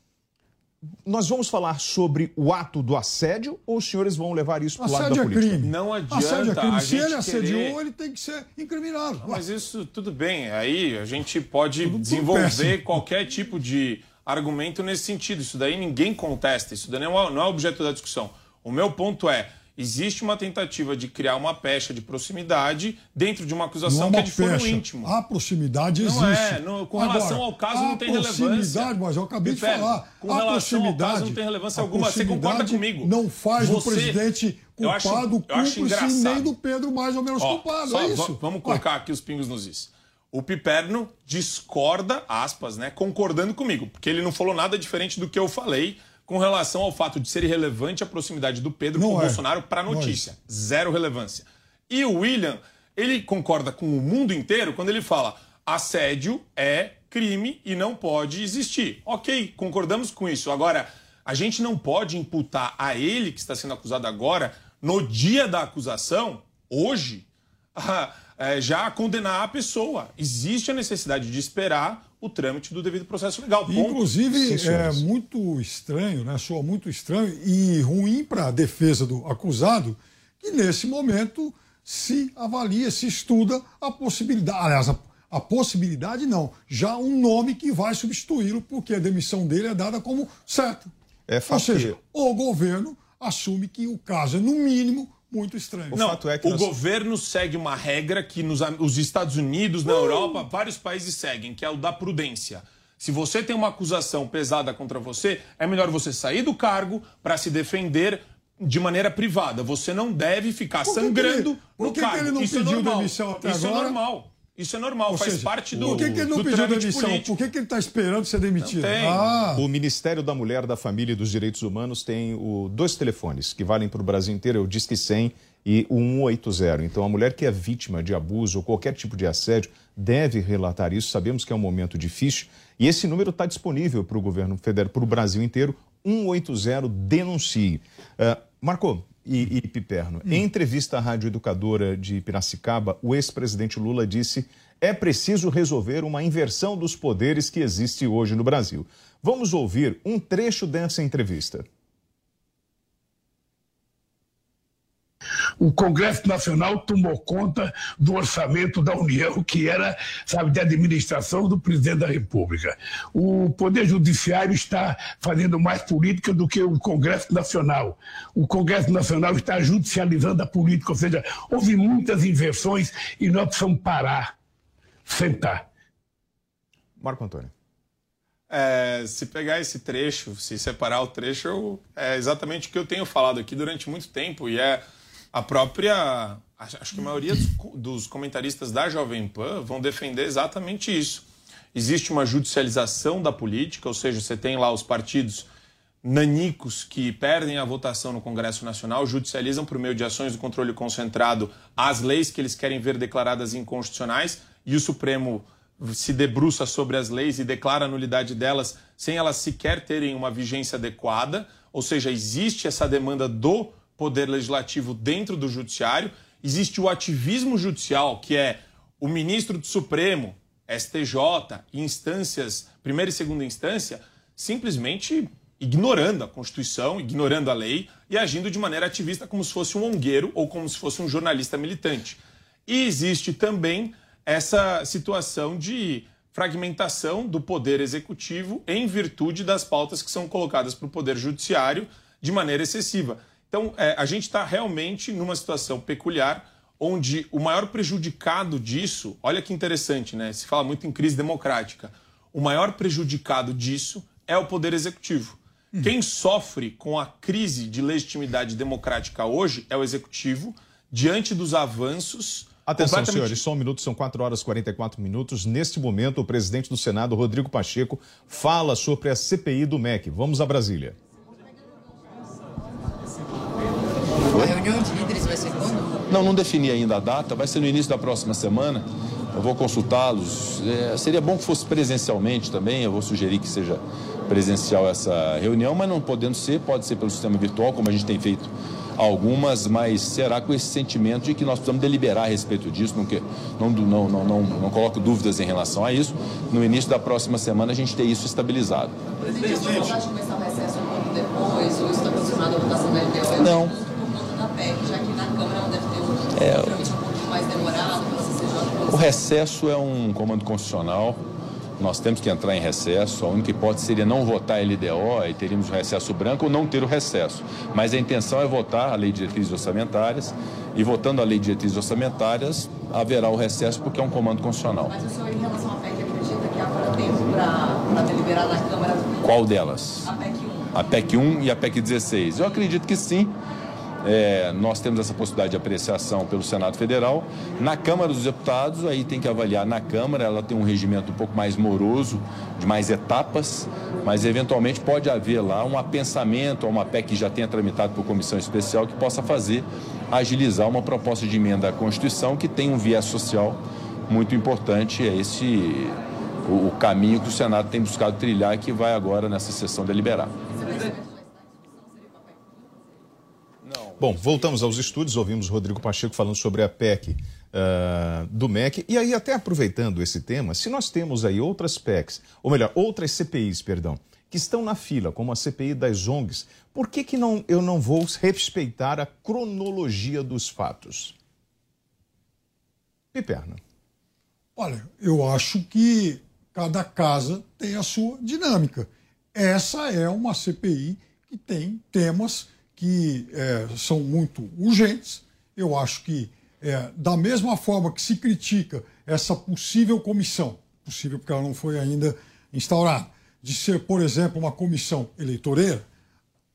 Nós vamos falar sobre o ato do assédio ou os senhores vão levar isso para o lado da Assédio é política? crime. Não Assédio é adianta crime. a Se ele assediou, querer- ele tem que ser incriminado. Não, Mas isso tudo bem. Aí a gente pode péssimo. desenvolver qualquer tipo de argumento nesse sentido. Isso daí ninguém contesta. Isso daí não é, não é objeto da discussão. O meu ponto é. Existe uma tentativa de criar uma pecha de proximidade dentro de uma acusação Não é que é uma de foro pecha. íntimo. A proximidade Não existe. é, não- com relação ao caso não a tem relevância. proximidade, mas eu acabei de falar. com a relação ao proximidade caso não tem relevância a alguma. Você concorda comigo? Não faz Você- presidente Eu acho- culpado, eu acho cúmplice, engraçado. nem do Pedro mais ou menos Ó, culpado. só é isso. Vamos colocar aqui os pingos nos is. O Piperno discorda, aspas, né, concordando comigo, porque ele não falou nada diferente do que eu falei com relação ao fato de ser irrelevante a proximidade do Pedro Não com o é. Bolsonaro para a é notícia. Zero relevância. E o William, ele concorda com o mundo inteiro quando ele fala assédio é crime e não pode existir. Ok, concordamos com isso. Agora, a gente não pode imputar a ele, que está sendo acusado agora, no dia da acusação, hoje, a- é, já condenar a pessoa. Existe a necessidade de esperar o trâmite do devido processo legal. Ponto. Inclusive, Sim, é muito estranho, né? soa muito estranho e ruim para a defesa do acusado que, nesse momento, se avalia, se estuda a possibilidade. Aliás, a, a possibilidade não, já um nome que vai substituí-lo, porque a demissão dele é dada como certa. É Ou seja, o governo assume que o caso é, no mínimo, muito estranho. Não, o governo segue uma regra que nos, os Estados Unidos, na Europa, vários países seguem, que é o da prudência. Se você tem uma acusação pesada contra você, é melhor você sair do cargo para se defender de maneira privada. Você não deve ficar Por que que sangrando ele- no que que cargo. ele não Isso é pediu normal. demissão até Isso agora? é normal. Isso é normal, Ou faz seja, parte do Por que, que ele não pediu demissão? político. Por que, que ele está esperando ser demitido? tem. Ah, O Ministério da Mulher, da Família e dos Direitos Humanos tem o, dois telefones que valem para o Brasil inteiro, é o Disque 100 e o 180. Então, a mulher que é vítima de abuso ou qualquer tipo de assédio deve relatar isso. Sabemos que é um momento difícil e esse número está disponível para o governo federal, para o Brasil inteiro. 180 denuncie. Uh, Marco e, e Piperno, em entrevista à Rádio Educadora de Piracicaba, o ex-presidente Lula disse é preciso resolver uma inversão dos poderes que existe hoje no Brasil. Vamos ouvir um trecho dessa entrevista. O Congresso Nacional tomou conta do orçamento da União, que era, sabe, de administração do presidente da República. O Poder Judiciário está fazendo mais política do que o Congresso Nacional. O Congresso Nacional está judicializando a política, ou seja, houve muitas inversões e nós precisamos parar, sentar. Marco Antônio. é, se pegar esse trecho, se separar o trecho, é exatamente o que eu tenho falado aqui durante muito tempo e é a própria. Acho que a maioria dos, comentaristas da Jovem Pan vão defender exatamente isso. Existe uma judicialização da política, ou seja, você tem lá os partidos nanicos que perdem a votação no Congresso Nacional, judicializam por meio de ações do controle concentrado as leis que eles querem ver declaradas inconstitucionais e o Supremo se debruça sobre as leis e declara a nulidade delas sem elas sequer terem uma vigência adequada, ou seja, existe essa demanda do poder legislativo dentro do judiciário, existe o ativismo judicial, que é o ministro do Supremo, STJ, instâncias, primeira e segunda instância, simplesmente ignorando a Constituição, ignorando a lei e agindo de maneira ativista como se fosse um ongueiro ou como se fosse um jornalista militante. E existe também essa situação de fragmentação do poder executivo em virtude das pautas que são colocadas para o poder judiciário de maneira excessiva. Então, é, a gente está realmente numa situação peculiar onde o maior prejudicado disso, olha que interessante, né? Se fala muito em crise democrática. O maior prejudicado disso é o poder executivo. Uhum. Quem sofre com a crise de legitimidade democrática hoje é o executivo, diante dos avanços Atenção, completamente... senhores, só um minuto, são 4 horas e 44 minutos. Neste momento, o presidente do Senado, Rodrigo Pacheco, fala sobre a CPI do MEC. Vamos a Brasília. A reunião de líderes vai ser quando? Não, não defini ainda a data, vai ser no início da próxima semana. Eu vou consultá-los. É, seria bom que fosse presencialmente também, eu vou sugerir que seja presencial essa reunião, mas não podendo ser, pode ser pelo sistema virtual, como a gente tem feito algumas, mas será com esse sentimento de que nós precisamos deliberar a respeito disso, não, que, não, não, não, não, não coloco dúvidas em relação a isso. No início da próxima semana a gente ter isso estabilizado. Presidente, de começar o recesso um pouco depois, ou está votação da LDO? Não. já que Câmara deve ter um, é... um mais demorado CCJ. O recesso é um comando constitucional nós temos que entrar em recesso. A única hipótese seria não votar a LDO e teríamos o recesso branco ou não ter o recesso. Mas a intenção é votar a lei de diretrizes orçamentárias e votando a lei de diretrizes orçamentárias haverá o recesso porque é um comando constitucional. Mas o senhor, em relação à PEC, acredita que haverá tempo para deliberar na Câmara? Qual delas? A PEC 1. A PEC 1 e a PEC 16. Eu acredito que sim. É, nós temos essa possibilidade de apreciação pelo Senado Federal. Na Câmara dos Deputados, aí tem que avaliar na Câmara, ela tem um regimento um pouco mais moroso, de mais etapas, mas eventualmente pode haver lá um apensamento, uma PEC que já tenha tramitado por comissão especial, que possa fazer agilizar uma proposta de emenda à Constituição que tem um viés social muito importante. É esse o, o caminho que o Senado tem buscado trilhar, que vai agora nessa sessão deliberar. Bom, voltamos aos estúdios, ouvimos Rodrigo Pacheco falando sobre a PEC uh, ah, do MEC. E aí, até aproveitando esse tema, se nós temos aí outras PECs, ou melhor, outras CPIs, perdão, que estão na fila, como a CPI das ONGs, por que, que não, eu não vou respeitar a cronologia dos fatos? Piperna. Olha, eu acho que cada casa tem a sua dinâmica. Essa é uma CPI que tem temas que é, são muito urgentes. Eu acho que, é, da mesma forma que se critica essa possível comissão, possível porque ela não foi ainda instaurada, de ser, por exemplo, uma comissão eleitoreira,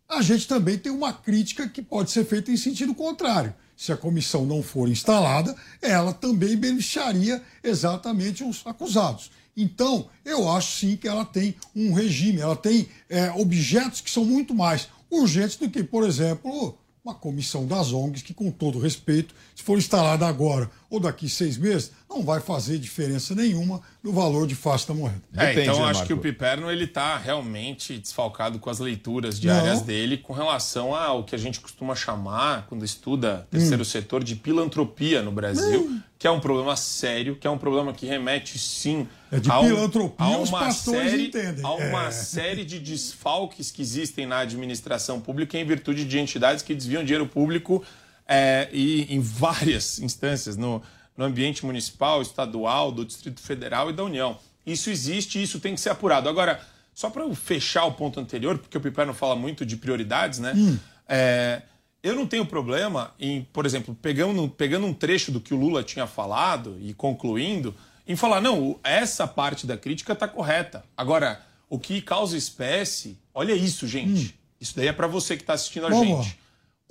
a gente também tem uma crítica que pode ser feita em sentido contrário. Se a comissão não for instalada, ela também beneficiaria exatamente os acusados. Então, eu acho sim que ela tem um regime, ela tem é, objetos que são muito mais urgentes do que, por exemplo, uma comissão das ONGs que, com todo respeito, se for instalada agora ou daqui seis meses, não vai fazer diferença nenhuma no valor de face da moeda. É, Depende, então né, acho que o Piperno ele está realmente desfalcado com as leituras diárias não. dele com relação ao que a gente costuma chamar, quando estuda terceiro hum. setor, de pilantropia no Brasil. Hum que é um problema sério, que é um problema que remete sim é de a, um, a uma série, entendem. a uma é. série de desfalques que existem na administração pública em virtude de entidades que desviam dinheiro público é, e em várias instâncias no, no ambiente municipal, estadual, do Distrito Federal e da União. Isso existe e isso tem que ser apurado. Agora, só para fechar o ponto anterior, porque o Piper não fala muito de prioridades, né? Hum. É, eu não tenho problema em, por exemplo, pegando, pegando um trecho do que o Lula tinha falado e concluindo, em falar, não, essa parte da crítica está correta. Agora, O que causa espécie, olha isso, gente. Isso daí é para você que está assistindo a gente.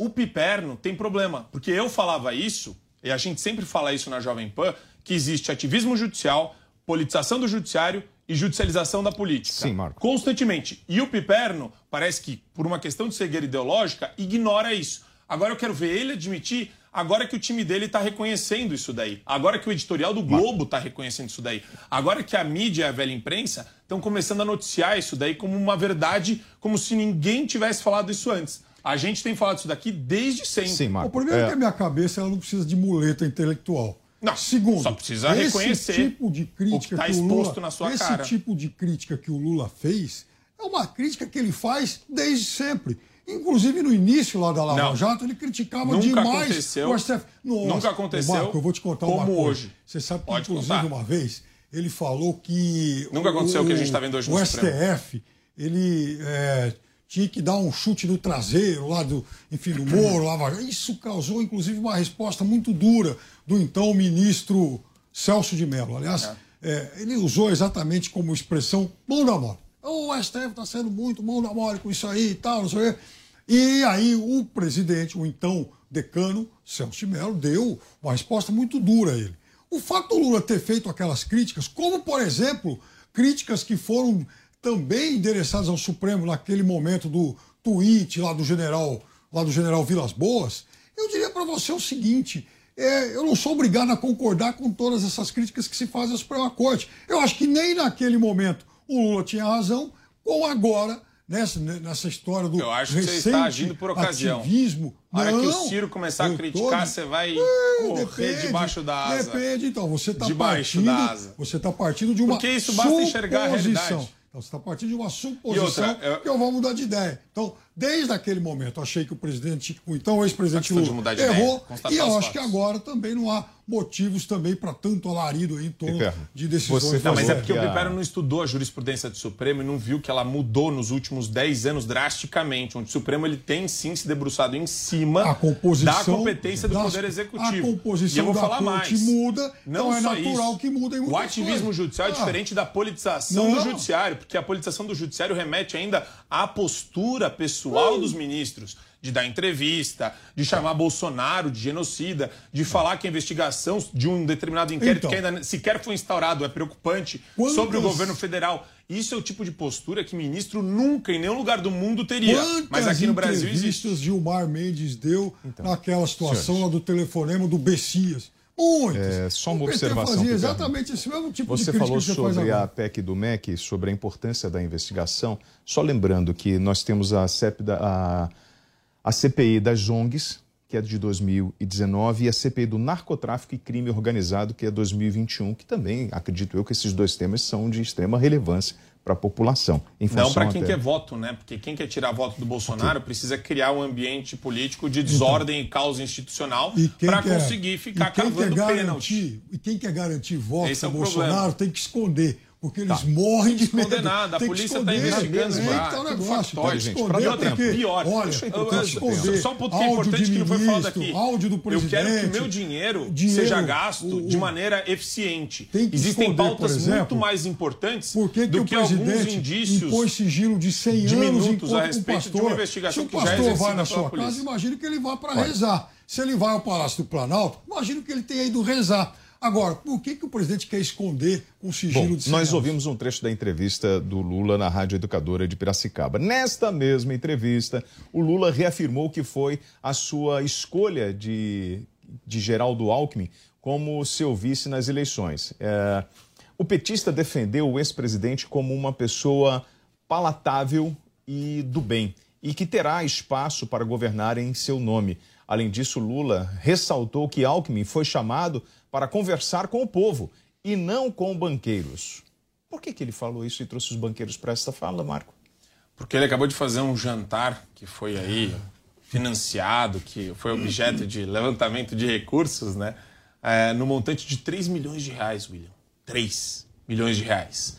O piperno tem problema, porque eu falava isso, e a gente sempre fala isso na Jovem Pan, que existe ativismo judicial, politização do judiciário e judicialização da política. Sim, Marco. Constantemente. E o piperno, parece que, por uma questão de cegueira ideológica, ignora isso. Agora eu quero ver ele admitir, agora que o time dele está reconhecendo isso daí. Agora que o editorial do Globo está reconhecendo isso daí. Agora que a mídia e a velha imprensa estão começando a noticiar isso daí como uma verdade, como se ninguém tivesse falado isso antes. A gente tem falado isso daqui desde sempre. O primeiro é que a minha cabeça ela não precisa de muleta intelectual. Não, Segundo, só precisa esse reconhecer tipo de o que crítica tá que o exposto Lula, na sua esse cara. tipo de crítica que o Lula fez é uma crítica que ele faz desde sempre. Inclusive no início lá da Lava Não. Jato, ele criticava Nunca demais aconteceu. o STF. Nossa, Nunca aconteceu Marco, eu vou te contar uma como coisa. hoje. Você sabe que, Pode inclusive, contar. uma vez, ele falou que. Nunca aconteceu o que a gente tá vendo hoje no O Supremo. STF, ele é, tinha que dar um chute no traseiro lá do, enfim, do Moro, Jato. Isso causou, inclusive, uma resposta muito dura do então ministro Celso de Mello. Aliás, é, ele usou exatamente como expressão mão da mole. O STF está sendo muito mão da mole com isso aí e tal, não sei o quê. E aí o presidente, o então decano, Celso de Mello, deu uma resposta muito dura a ele. O fato do Lula ter feito aquelas críticas, como, por exemplo, críticas que foram também endereçadas ao Supremo naquele momento do tweet lá do general, lá do general Vilas Boas, eu diria para você o seguinte: é, eu não sou obrigado a concordar com todas essas críticas que se fazem à Suprema Corte. Eu acho que nem naquele momento o Lula tinha razão, ou agora, nessa, nessa história do Eu acho que você recente está agindo por ocasião. ativismo. A hora que o Ciro começar a criticar, você vai É, correr depende, debaixo da asa. Depende, então. Você está Debaixo partindo, da asa. Você está partindo de uma Porque isso basta enxergar a realidade. Então, você está partindo de uma suposição outra, eu- que eu vou mudar de ideia. Então, desde aquele momento, achei que o presidente, o então ex-presidente Lula, ideia, errou. constatar E eu acho que fatos. agora também não há motivos também para tanto alarido aí em torno de decisões. você Não, mas é porque que o Pipero não estudou a jurisprudência do Supremo e não viu que ela mudou nos últimos 10 anos drasticamente, onde o Supremo ele tem sim se debruçado em cima A composição da competência do das- Poder Executivo. a composição e eu vou da falar corte mais. muda, não então é natural isso. que mudem O ativismo coisas. judicial é Ah. diferente da politização do Não. judiciário, porque a politização do judiciário remete ainda à postura pessoal Hum. dos ministros. De dar entrevista, de chamar Bolsonaro de genocida, de falar que a investigação de um determinado inquérito Então. que ainda sequer foi instaurado é preocupante Quantas- sobre o governo federal. Isso é o tipo de postura que ministro nunca em nenhum lugar do mundo teria. Quantas Mas aqui no Brasil existe. Gilmar Mendes deu Então, naquela situação lá do telefonema do Bessias? É, só uma observação, fazia exatamente esse mesmo tipo de Você crítica falou que você sobre a PEC do MEC, sobre a importância da investigação. Só lembrando que nós temos a, CEP da, a, a CPI das ONGs, que é de 2019, e a CPI do narcotráfico e crime organizado, que é 2021, que também, acredito eu, que esses dois temas são de extrema relevância para a população. Em Não para quem até- quer voto, né? Porque quem quer tirar voto do Bolsonaro precisa criar um ambiente político de desordem e caos institucional para conseguir ficar e quem cavando quer pênalti. garantir, E quem quer garantir voto é para o Bolsonaro problema. tem que esconder. Porque eles Tá. morrem Tem que de medo. esconder nada, a que polícia tá esconder, investigando é, isso lá, que tá o tudo negócio. factório, que gente, dar porque, tempo. Pior, olha, deixa eu- que eu- só um ponto que é importante de que não foi falado aqui. áudio do Eu presidente. quero que o meu dinheiro, dinheiro, seja gasto o- de o- maneira eficiente. Tem que Existem esconder, pautas por exemplo, muito mais importantes Por que, que do o que alguns indícios impôs sigilo de 100 de anos minutos a um respeito de pastor, uma investigação se que o já é pastor vai na sua casa, imagina que ele vá para rezar. Se ele vai ao Palácio do Planalto, imagina que ele tenha ido rezar. Agora, por que, que o presidente quer esconder com sigilo Bom, de 100 nós ouvimos um trecho da entrevista do Lula na Rádio Educadora de Piracicaba. Nesta mesma entrevista, o Lula reafirmou que foi a sua escolha de, de Geraldo Alckmin como seu vice nas eleições. É, o petista defendeu o ex-presidente como uma pessoa palatável e do bem, e que terá espaço para governar em seu nome. Além disso, Lula ressaltou que Alckmin foi chamado para conversar com o povo e não com banqueiros. Por que, que ele falou isso e trouxe os banqueiros para essa fala, Marco? Porque ele acabou de fazer um jantar que foi aí financiado, que foi objeto de levantamento de recursos, né? É, no montante de 3 milhões de reais, William. 3 milhões de reais.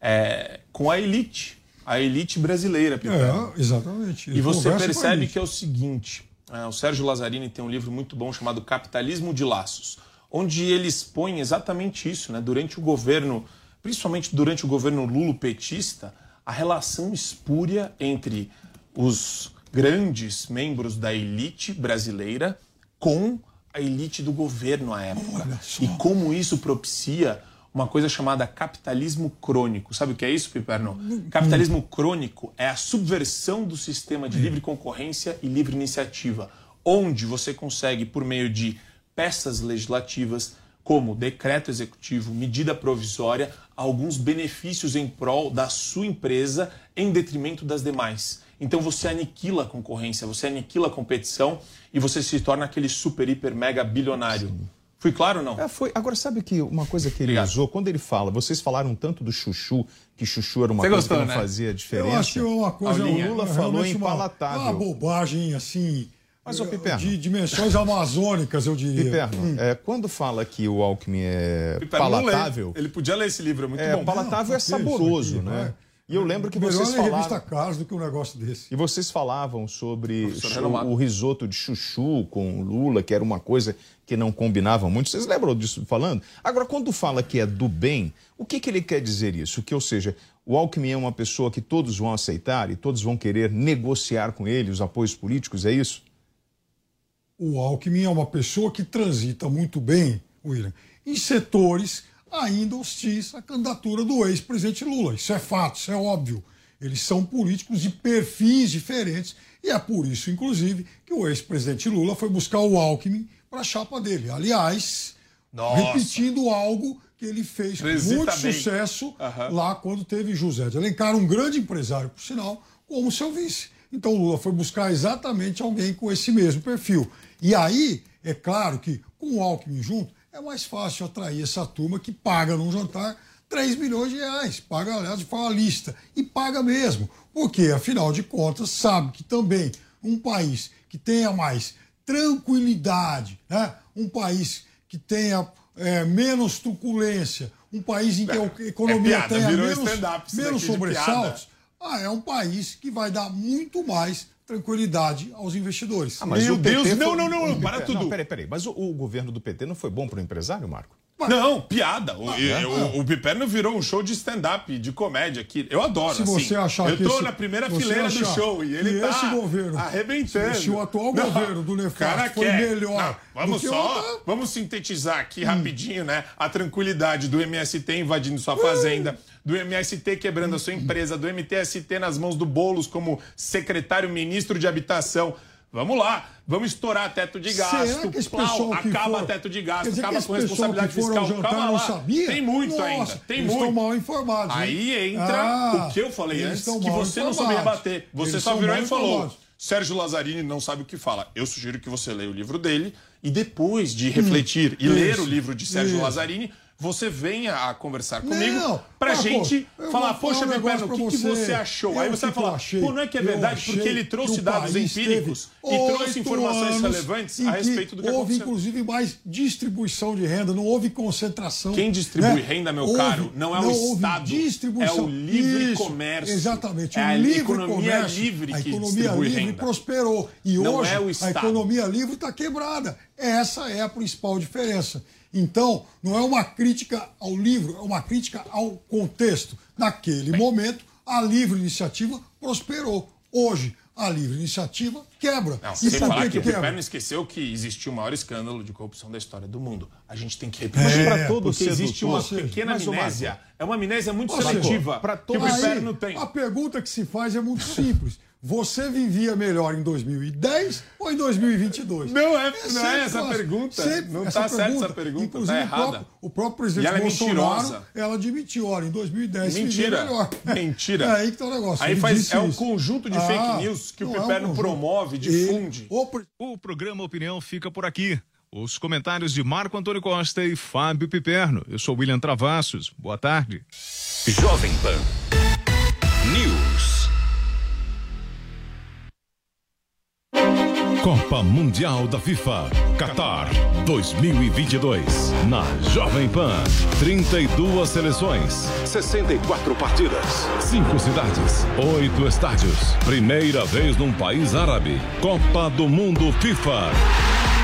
É, com a elite. A elite brasileira, Piperno. É, exatamente. Ele E você percebe que é o seguinte: o Sérgio Lazzarini tem um livro muito bom chamado Capitalismo de Laços, onde ele expõe exatamente isso, né? Durante o governo, principalmente durante o governo Lulo petista, a relação espúria entre os grandes membros da elite brasileira com a elite do governo à época. E como isso propicia uma coisa chamada capitalismo crônico. Sabe o que é isso, Piperno? Capitalismo crônico é a subversão do sistema de livre concorrência e livre iniciativa, onde você consegue, por meio de peças legislativas, como decreto executivo, medida provisória, alguns benefícios em prol da sua empresa em detrimento das demais. Então você aniquila a concorrência, você aniquila a competição e você se torna aquele super, hiper, mega bilionário. Fui claro ou não? É, foi. Agora, sabe que uma coisa que ele Obrigado. usou, quando ele fala, vocês falaram tanto do chuchu, que chuchu era uma Você coisa gostou, que não né? fazia diferença. Eu acho que é uma coisa. O Lula falou realmente uma-. Uma bobagem, assim. Mas, ô, Piperno. De dimensões amazônicas, eu diria. Piperno, é, quando fala que o Alckmin é Piperno palatável, Ele podia ler esse livro, é muito é, bom. palatável Não, é saboroso, aqui, né? E eu lembro que Melhor vocês ler revista. Caras do que um negócio desse. E vocês falavam sobre renomado. o risoto de chuchu com Lula, que era uma coisa que não combinava muito. Vocês lembram disso falando? Agora, quando fala que é do bem, o que, que ele quer dizer isso? Que, ou seja, o Alckmin é uma pessoa que todos vão aceitar e todos vão querer negociar com ele os apoios políticos, é isso? O Alckmin é uma pessoa que transita muito bem, William, em setores ainda hostis à candidatura do ex-presidente Lula. Isso é fato, isso é óbvio. Eles são políticos de perfis diferentes e é por isso, inclusive, que o ex-presidente Lula foi buscar o Alckmin para a chapa dele. Aliás, Nossa. repetindo algo que ele fez com muito sucesso Aham. lá quando teve José de Alencar, um grande empresário, por sinal, como seu vice. Então o Lula foi buscar exatamente alguém com esse mesmo perfil. E aí, é claro que com o Alckmin junto, é mais fácil atrair essa turma que paga num jantar 3 milhões de reais. Paga, aliás, de forma lista. E paga mesmo. Porque, afinal de contas, sabe que também um país que tenha mais tranquilidade, né? um país que tenha é, menos truculência, um país em que a economia piada, tenha menos, menos de sobressaltos, ah, é um país que vai dar muito mais tranquilidade aos investidores. Ah, mas Meu o Deus, foi- não, não, não, o para tudo. Não, peraí, peraí. Mas o, o governo do PT não foi bom para o empresário, Marco? Não, piada. O, Ah, e- é? o, o Piperno virou um show de stand-up, de comédia aqui. Eu adoro, Se assim. você achar Eu que tô esse- na primeira fileira do show e ele que tá esse governo, arrebentando. se o atual Não, governo do Nefasto cara foi quer. melhor Não, vamos do que só, outra- vamos sintetizar aqui rapidinho, né? A tranquilidade do MST invadindo sua fazenda, do MST quebrando a sua empresa, do MTST nas mãos do Boulos como secretário-ministro de habitação. Vamos lá, vamos estourar teto de Será gasto, plau, acaba for- teto de gasto, acaba com responsabilidade fiscal. Calma lá. sabia? Tem muito Nossa, ainda, tem eles muito. estão mal informados. hein? Aí entra Ah, o que eu falei antes, que você não soube informados. rebater. Você Eles só virou e falou. informados. Sérgio Lazzarini não sabe o que fala. Eu sugiro que você leia o livro dele e depois de refletir e ler isso, o livro de Sérgio isso. Lazzarini, você venha a conversar comigo Não, pra Marco, gente eu falar, poxa, um meu perno, o que, você. achou? Eu Aí você vai falar, achei. pô, não é que é verdade, porque ele trouxe o dados empíricos e trouxe informações relevantes a respeito do que houve, aconteceu. inclusive, mais distribuição de renda, não houve concentração. Quem distribui né? renda, meu Houve- caro, não é o houve Estado, distribuição. é o livre Isso, comércio. Exatamente, É o a livre economia comércio, livre a que economia distribui livre renda. prosperou. E Não hoje é o a economia livre está quebrada. Essa é a principal diferença. Então, não é uma crítica ao livro, é uma crítica ao contexto. Naquele momento, a livre iniciativa prosperou. Hoje, a livre iniciativa quebra. Não, e sem falar que que o quebra? Piperno esqueceu que existiu o maior escândalo de corrupção da história do mundo. A gente tem que repetir. É, pra todo porque existe uma seja, pequena amnésia. É uma amnésia muito seletiva pra que o todo- Piperno Aí, tem. A pergunta que se faz é muito simples. Você vivia melhor em 2010 ou em 2022? Não é- não é sempre essa fácil. pergunta. Não tá certa essa pergunta, Inclusive, tá o errada. próprio, o próprio E presidente ela é Bolsonaro, mentirosa. ela admitiu, olha, em 2010 vivia Mentira. melhor. Mentira. É aí que tá o negócio. Aí Ele faz, é um isso. conjunto de Ah, fake news que o não é um Piperno promove, difunde. O programa Opinião fica por aqui. Os comentários de Marco Antônio Costa e Fábio Piperno. Eu sou William Travassos. Boa tarde. Jovem Pan Copa Mundial da FIFA Qatar 2022 na Jovem Pan. 32 seleções, 64 partidas, 5 cidades, 8 estádios. Primeira vez num país árabe. Copa do Mundo FIFA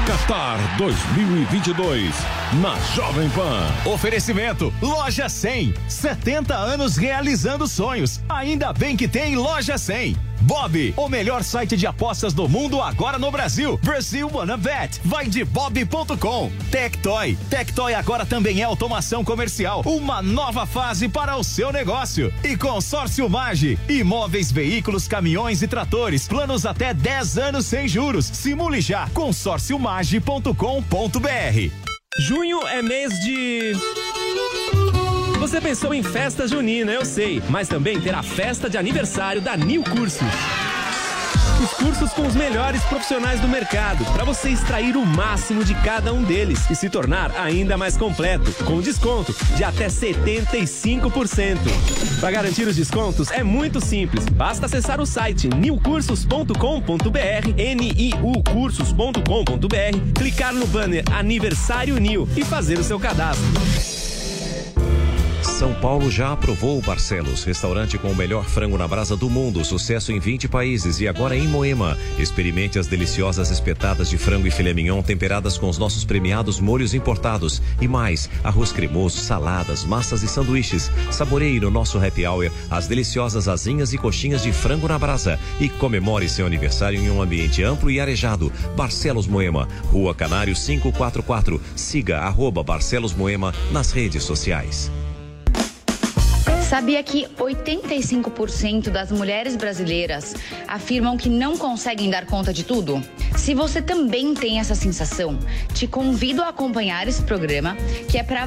Qatar 2022 na Jovem Pan. Oferecimento Loja 100. 70 anos realizando sonhos. Ainda bem que tem Loja 100. Bob, o melhor site de apostas do mundo agora no Brasil. Brasil Wanna Bet. Vai de bob.com. Tectoy. Tectoy agora também é automação comercial. Uma nova fase para o seu negócio. E Consórcio Mage. Imóveis, veículos, caminhões e tratores. Planos até 10 anos sem juros. Simule já. consórciomage.com.br. Junho é mês de. Você pensou em festa junina, eu sei, mas também terá festa de aniversário da New Cursos. Os cursos com os melhores profissionais do mercado, para você extrair o máximo de cada um deles e se tornar ainda mais completo, com desconto de até 75%. Para garantir os descontos é muito simples, basta acessar o site newcursos.com.br, niucursos.com.br, clicar no banner Aniversário New e fazer o seu cadastro. São Paulo já aprovou o Barcelos, restaurante com o melhor frango na brasa do mundo, sucesso em 20 países e agora em Moema. Experimente as deliciosas espetadas de frango e filé mignon temperadas com os nossos premiados molhos importados e mais, arroz cremoso, saladas, massas e sanduíches. Saboreie no nosso happy hour as deliciosas asinhas e coxinhas de frango na brasa e comemore seu aniversário em um ambiente amplo e arejado. Barcelos Moema, Rua Canário 544. Siga arroba Barcelos Moema nas redes sociais. Sabia que 85% das mulheres brasileiras afirmam que não conseguem dar conta de tudo? Se você também tem essa sensação, te convido a acompanhar esse programa que é para